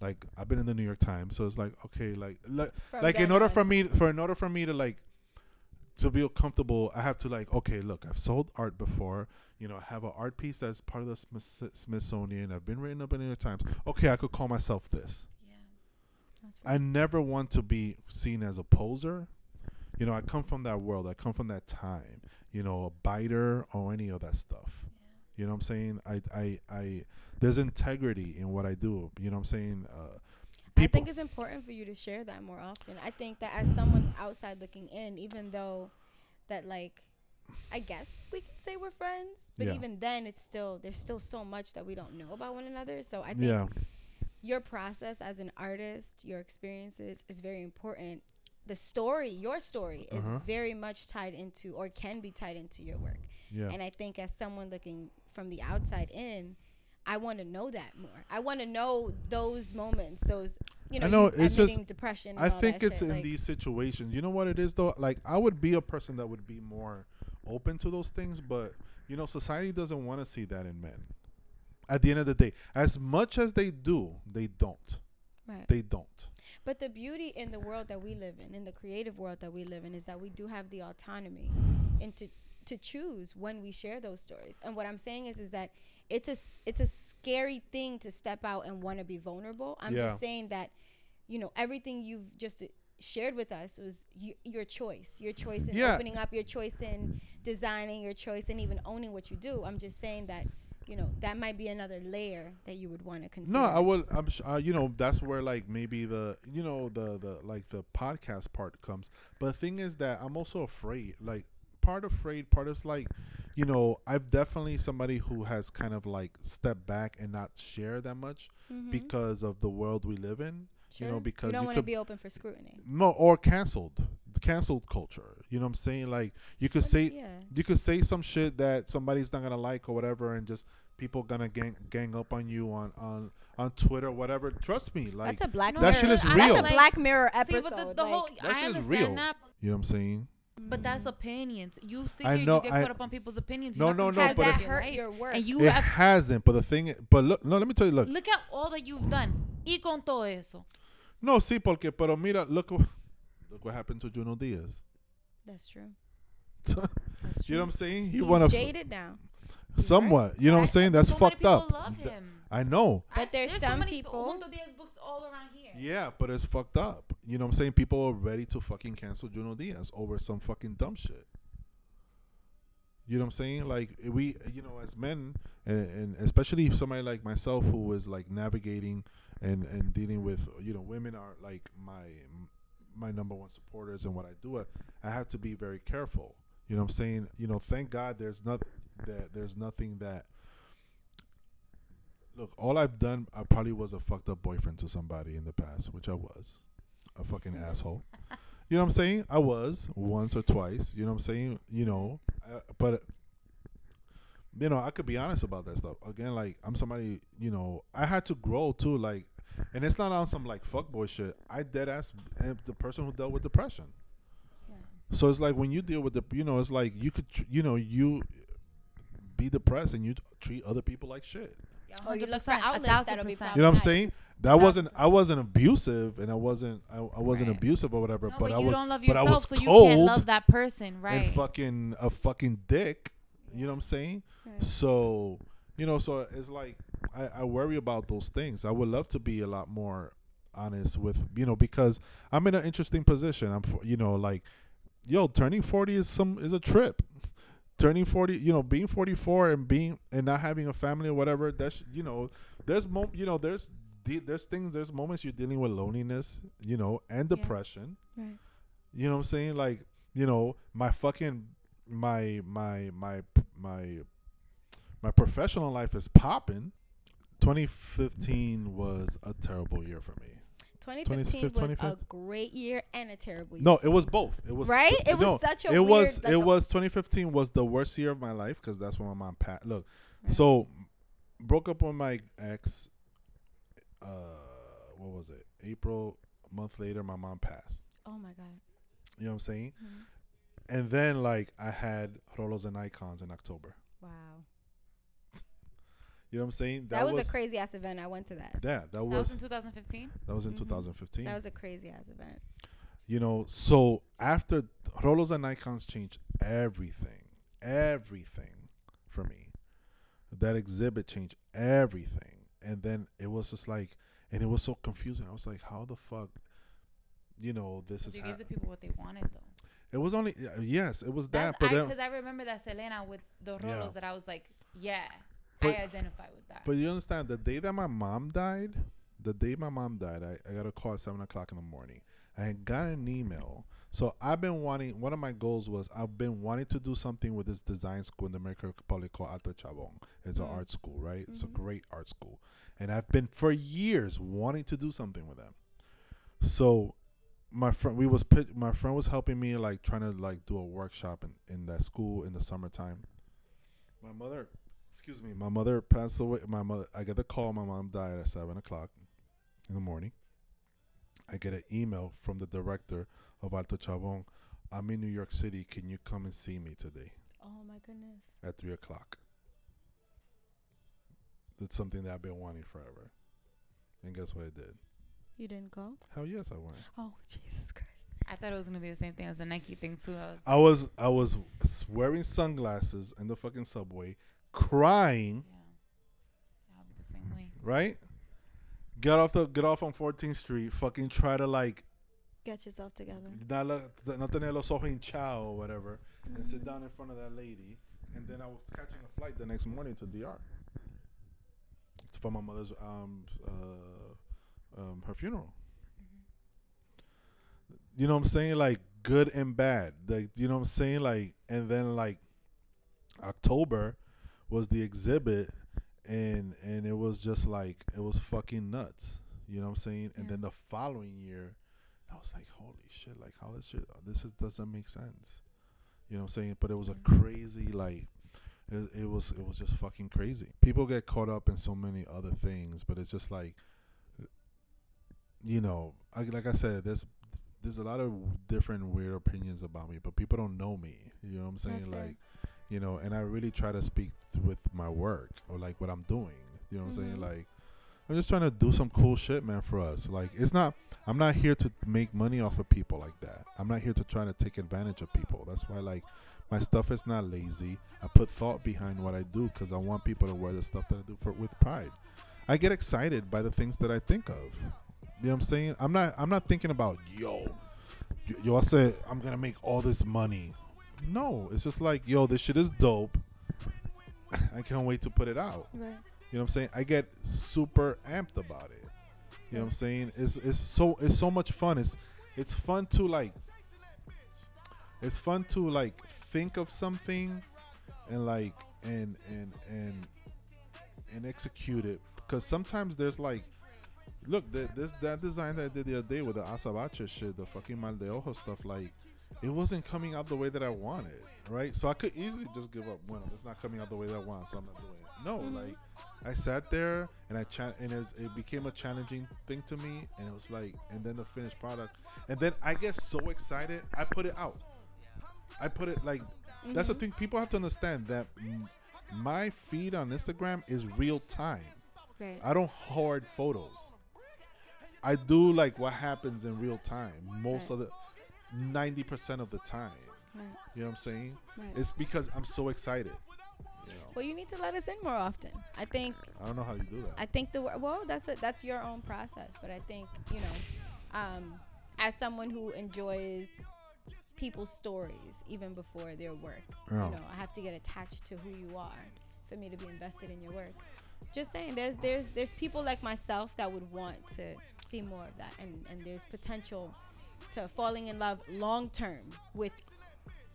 Like I've been in the New York Times, so it's like okay, like like From like in order on. for me for in order for me to like to be comfortable i have to like okay look i've sold art before. You know i have an art piece that's part of the Smith- smithsonian. I've been written up in the new york times. Okay i could call myself this. Yeah. That's i never want to be seen as a poser. You know i come from that world. I come from that time. You know a biter or any of that stuff. Yeah. you know what i'm saying? I i i there's integrity in what i do. You know what i'm saying? Uh I think it's important for you to share that more often. I think that as someone outside looking in, even though that like I guess we can say we're friends, but Yeah. even then it's still there's still so much that we don't know about one another. So I think yeah your process as an artist, your experiences is very important. The story, your story is Uh-huh. very much tied into or can be tied into your work. yeah And I think as someone looking from the outside in, I want to know that more. I want to know those moments, those you know, I know, it's just- depression. I think it's shit, in like, these situations. You know what it is though? Like I would be a person that would be more open to those things, but you know, society doesn't want to see that in men. At the end of the day, as much as they do, they don't. Right. They don't. But the beauty in the world that we live in, in the creative world that we live in, is that we do have the autonomy and to to choose when we share those stories. And what I'm saying is, is that it's a it's a scary thing to step out and want to be vulnerable. I'm Yeah. just saying that, you know, everything you've just uh, shared with us was y- your choice, your choice in Yeah. opening up, your choice in designing, your choice in even owning what you do. I'm just saying that. You know that might be another layer that you would want to consider. No, I will. I'm. sh- Uh, you know, that's where like maybe the you know the the like the podcast part comes. But the thing is that I'm also afraid. Like part afraid, part is like, you know, I've definitely somebody who has kind of like stepped back and not share that much Mhm. because of the world we live in. You know, because you don't want to be open for scrutiny. No, or canceled. The canceled culture. You know what I'm saying? Like you could But say yeah. you could say some shit that somebody's not gonna like or whatever, and just people gonna gang gang up on you on on on Twitter, whatever. Trust me, like that's a black. No, That Mirror. shit is real. That's a Black Mirror See, episode. but the, the like- whole That I shit is real. that, you know what I'm saying. But that's mm. opinions. You see, I here, know, you get I- caught up on people's opinions. No, You're no, not no, has but that it- hurt your work? And you It have, hasn't, but the thing, but look, no, let me tell you, look, look at all that you've done. Y con todo eso. no, sí, porque, pero mira, look, wh- look what happened to Junot Diaz. That's true. you That's true. know what I'm saying? He He's wanna f- jaded now. He's somewhat. You know what I'm Right? saying? That's so many fucked people up. Love him. I know. But I- there's so some many people- Junot Diaz books all around here. Yeah, but it's fucked up. You know what I'm saying? People are ready to fucking cancel Junot Diaz over some fucking dumb shit. You know what I'm saying? Like eh, we, eh, you know, as men, and, and especially somebody like myself who is like navigating and and dealing with, you know, women are like my my number one supporters and what I do. I have to be very careful. You know what I'm saying? You know, thank God there's nothing that there's nothing that. Look, all I've done, I probably was a fucked up boyfriend to somebody in the past, which I was, a fucking asshole. You know what I'm saying? I was once or twice. You know what I'm saying? You know, uh, but you know, I could be honest about that stuff. Again, like I'm somebody, you know, I had to grow too. Like, and it's not on some like fuckboy shit. I dead ass am the person who dealt with depression. Yeah. So it's like when you deal with the, you know, it's like you could, tr- you know, you be depressed and you treat other people like shit. Oh, you look for outlets that'll be percent. You know what I'm saying? That Thousand wasn't. I wasn't abusive, and I wasn't. I, I wasn't Right. abusive or whatever. No, but, but, I you was. don't love but I was so you cold can't love that person, right? and fucking a fucking dick. You know what I'm saying? Right. So you know, so it's like I, I worry about those things. I would love to be a lot more honest with you know because I'm in an interesting position. I'm you know like yo turning 40 is some is a trip. Turning 40, you know, being 44 and being and not having a family or whatever, that's you know, there's mo you know, there's de- there's things there's moments you're dealing with loneliness, you know, and Yeah. depression. Right. You know what I'm saying? Like, you know, my fucking my my my my my professional life is popping. 2015 was a terrible year for me. 2015 was 2015? a great year and a terrible year. No, it was both. It was Right? It was no, such a it weird, was like it was 2015 was the worst year of my life because that's when my mom passed. Look, Right. so broke up with my ex. Uh, what was it? April. A month later, my mom passed. Oh my god. You know what I'm saying? Mhm. And then like I had Rolos and Icons in October. Wow. You know what I'm saying? That, was, a crazy ass event. I went to that. yeah, that That was was in 2015. that was in Mhm. 2015. That was a crazy ass event. you know, so after Rolos and Icons changed everything, everything for me. That exhibit changed everything, and then it was just like, and it was so confusing. I was like, how the fuck, you know, this is. You Ha- gave the people what they wanted though. it was only uh, yes, it was that, That's but I, because I remember that Selena with the rolos Yeah. that I was like, yeah, But- I identify with that. but you understand the day that my mom died, the day my mom died, I, I got a call at seven o'clock in the morning. I had got an email. So I've been wanting. One of my goals was I've been wanting to do something with this design school in the Dominican Republic called Alto Chavón. It's an Mm. art school, right? It's a Mhm. great art school, and I've been for years wanting to do something with them. So my friend, we was pit, my friend was helping me like trying to like do a workshop in in that school in the summertime. My mother, excuse me, my mother passed away. My mother, I get the call. My mom died at seven o'clock in the morning. I get an email from the director of Alto Chavón. I'm in New York City. Can you come and see me today Oh my goodness. at three o'clock? It's something that I've been wanting forever. And guess what I did? You didn't go? Hell yes, I went. Oh Jesus Christ. I thought it was gonna be the same thing as the Nike thing too. I was I was, was I was wearing sunglasses in the fucking subway, crying. yeah, I'll be the same way. Right? Get off the get off on 14th Street. Fucking try to like Get yourself together. not, la- no tener los ojos hinchados or whatever, and sit down in front of that lady. And then I was catching a flight the next morning to DR. It's for my mother's um uh um her funeral. You know what I'm saying? Like good and bad. Like you know what I'm saying? Like and then like October was the exhibit and and it was just like it was fucking nuts. You know what I'm saying? And then the following year I was like, holy shit, like how this shit this is, doesn't make sense. You know what I'm saying? But it was a mm-hmm. crazy like it, it was it was just fucking crazy. People get caught up in so many other things, but it's just like you know, I, like I said, there's there's a lot of different weird opinions about me, but people don't know me. You know what I'm saying? That's like, you know, and I really try to speak th- with my work or like what I'm doing. You know what I'm saying? Mhm. Like, I'm just trying to do some cool shit, man, for us. Like, it's not. I'm not here to make money off of people like that. I'm not here to try to take advantage of people. That's why, like, my stuff is not lazy. I put thought behind what I do because I want people to wear the stuff that I do for with pride. I get excited by the things that I think of. You know what I'm saying? I'm not. I'm not thinking about yo, yo. yo, I said I'm gonna make all this money. No, it's just like yo, this shit is dope. I can't wait to put it out. Right. You know what I'm saying? I get super amped about it. You know what I'm saying? It's it's so it's so much fun. It's it's fun to like it's fun to like think of something and like and and and and execute it because sometimes there's like look the, this that design that I did the other day with the azabache shit the fucking mal de ojo stuff like it wasn't coming out the way that I wanted right so I could easily just give up when it's not coming out the way that I want so I'm not doing it no Mhm. like I sat there and I chat and it, was, it became a challenging thing to me and it was like and then the finished product and then I get so excited I put it out I put it like that's the Mhm. thing people have to understand that m- my feed on Instagram is real time Right. I don't hoard photos I do like what happens in real time most Right. of the 90% of the time Right. you know what I'm saying Right. it's because I'm so excited You know, Well, you need to let us in more often. I think I don't know how you do that. I think the well, that's a, that's your own process, but I think you know, um, as someone who enjoys people's stories even before their work, Yeah. you know, I have to get attached to who you are for me to be invested in your work. Just saying, there's there's there's people like myself that would want to see more of that, and and there's potential to falling in love long term with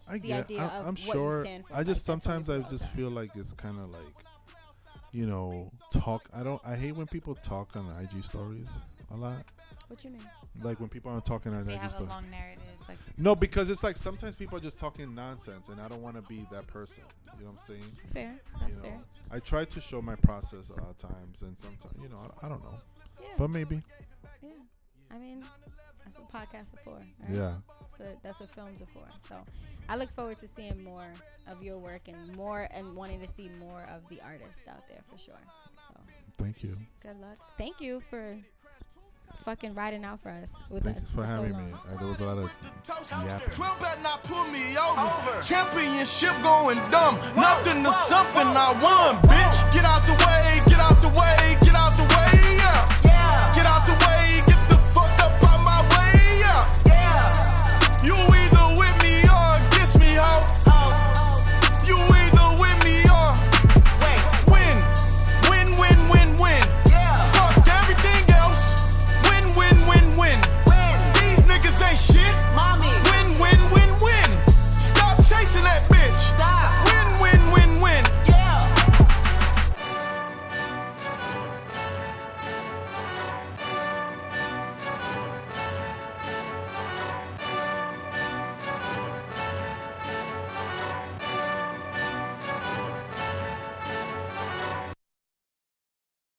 I the get. idea I, of I'm what you sure. stand for, I just that sometimes I just feel like it's kind of like, you know, talk. I don't. I hate when people talk on IG stories a lot. what you mean. Like when people are talking on They IG have a stories. long narrative. Like No, because it's like sometimes people are just talking nonsense, and I don't want to be that person. You know what I'm saying? Fair, that's you know, fair. I try to show my process a lot of times, and sometimes, you know, I, I don't know, Yeah, but maybe, yeah. I mean, that's what podcasts are for. Right? Yeah. So that's what films are for. So I look forward to seeing more of your work and more and wanting to see more of the artists out there for sure. So thank you. Good luck. Thank you for fucking riding out for us with Thanks us for, for having so me. Right, there was a lot of better not pull me over. Championship going dumb. Whoa, Nothing to something whoa, I won, bitch. Get out the way. Get out the way. Get out the way. Yeah. yeah. Get out the way. You win.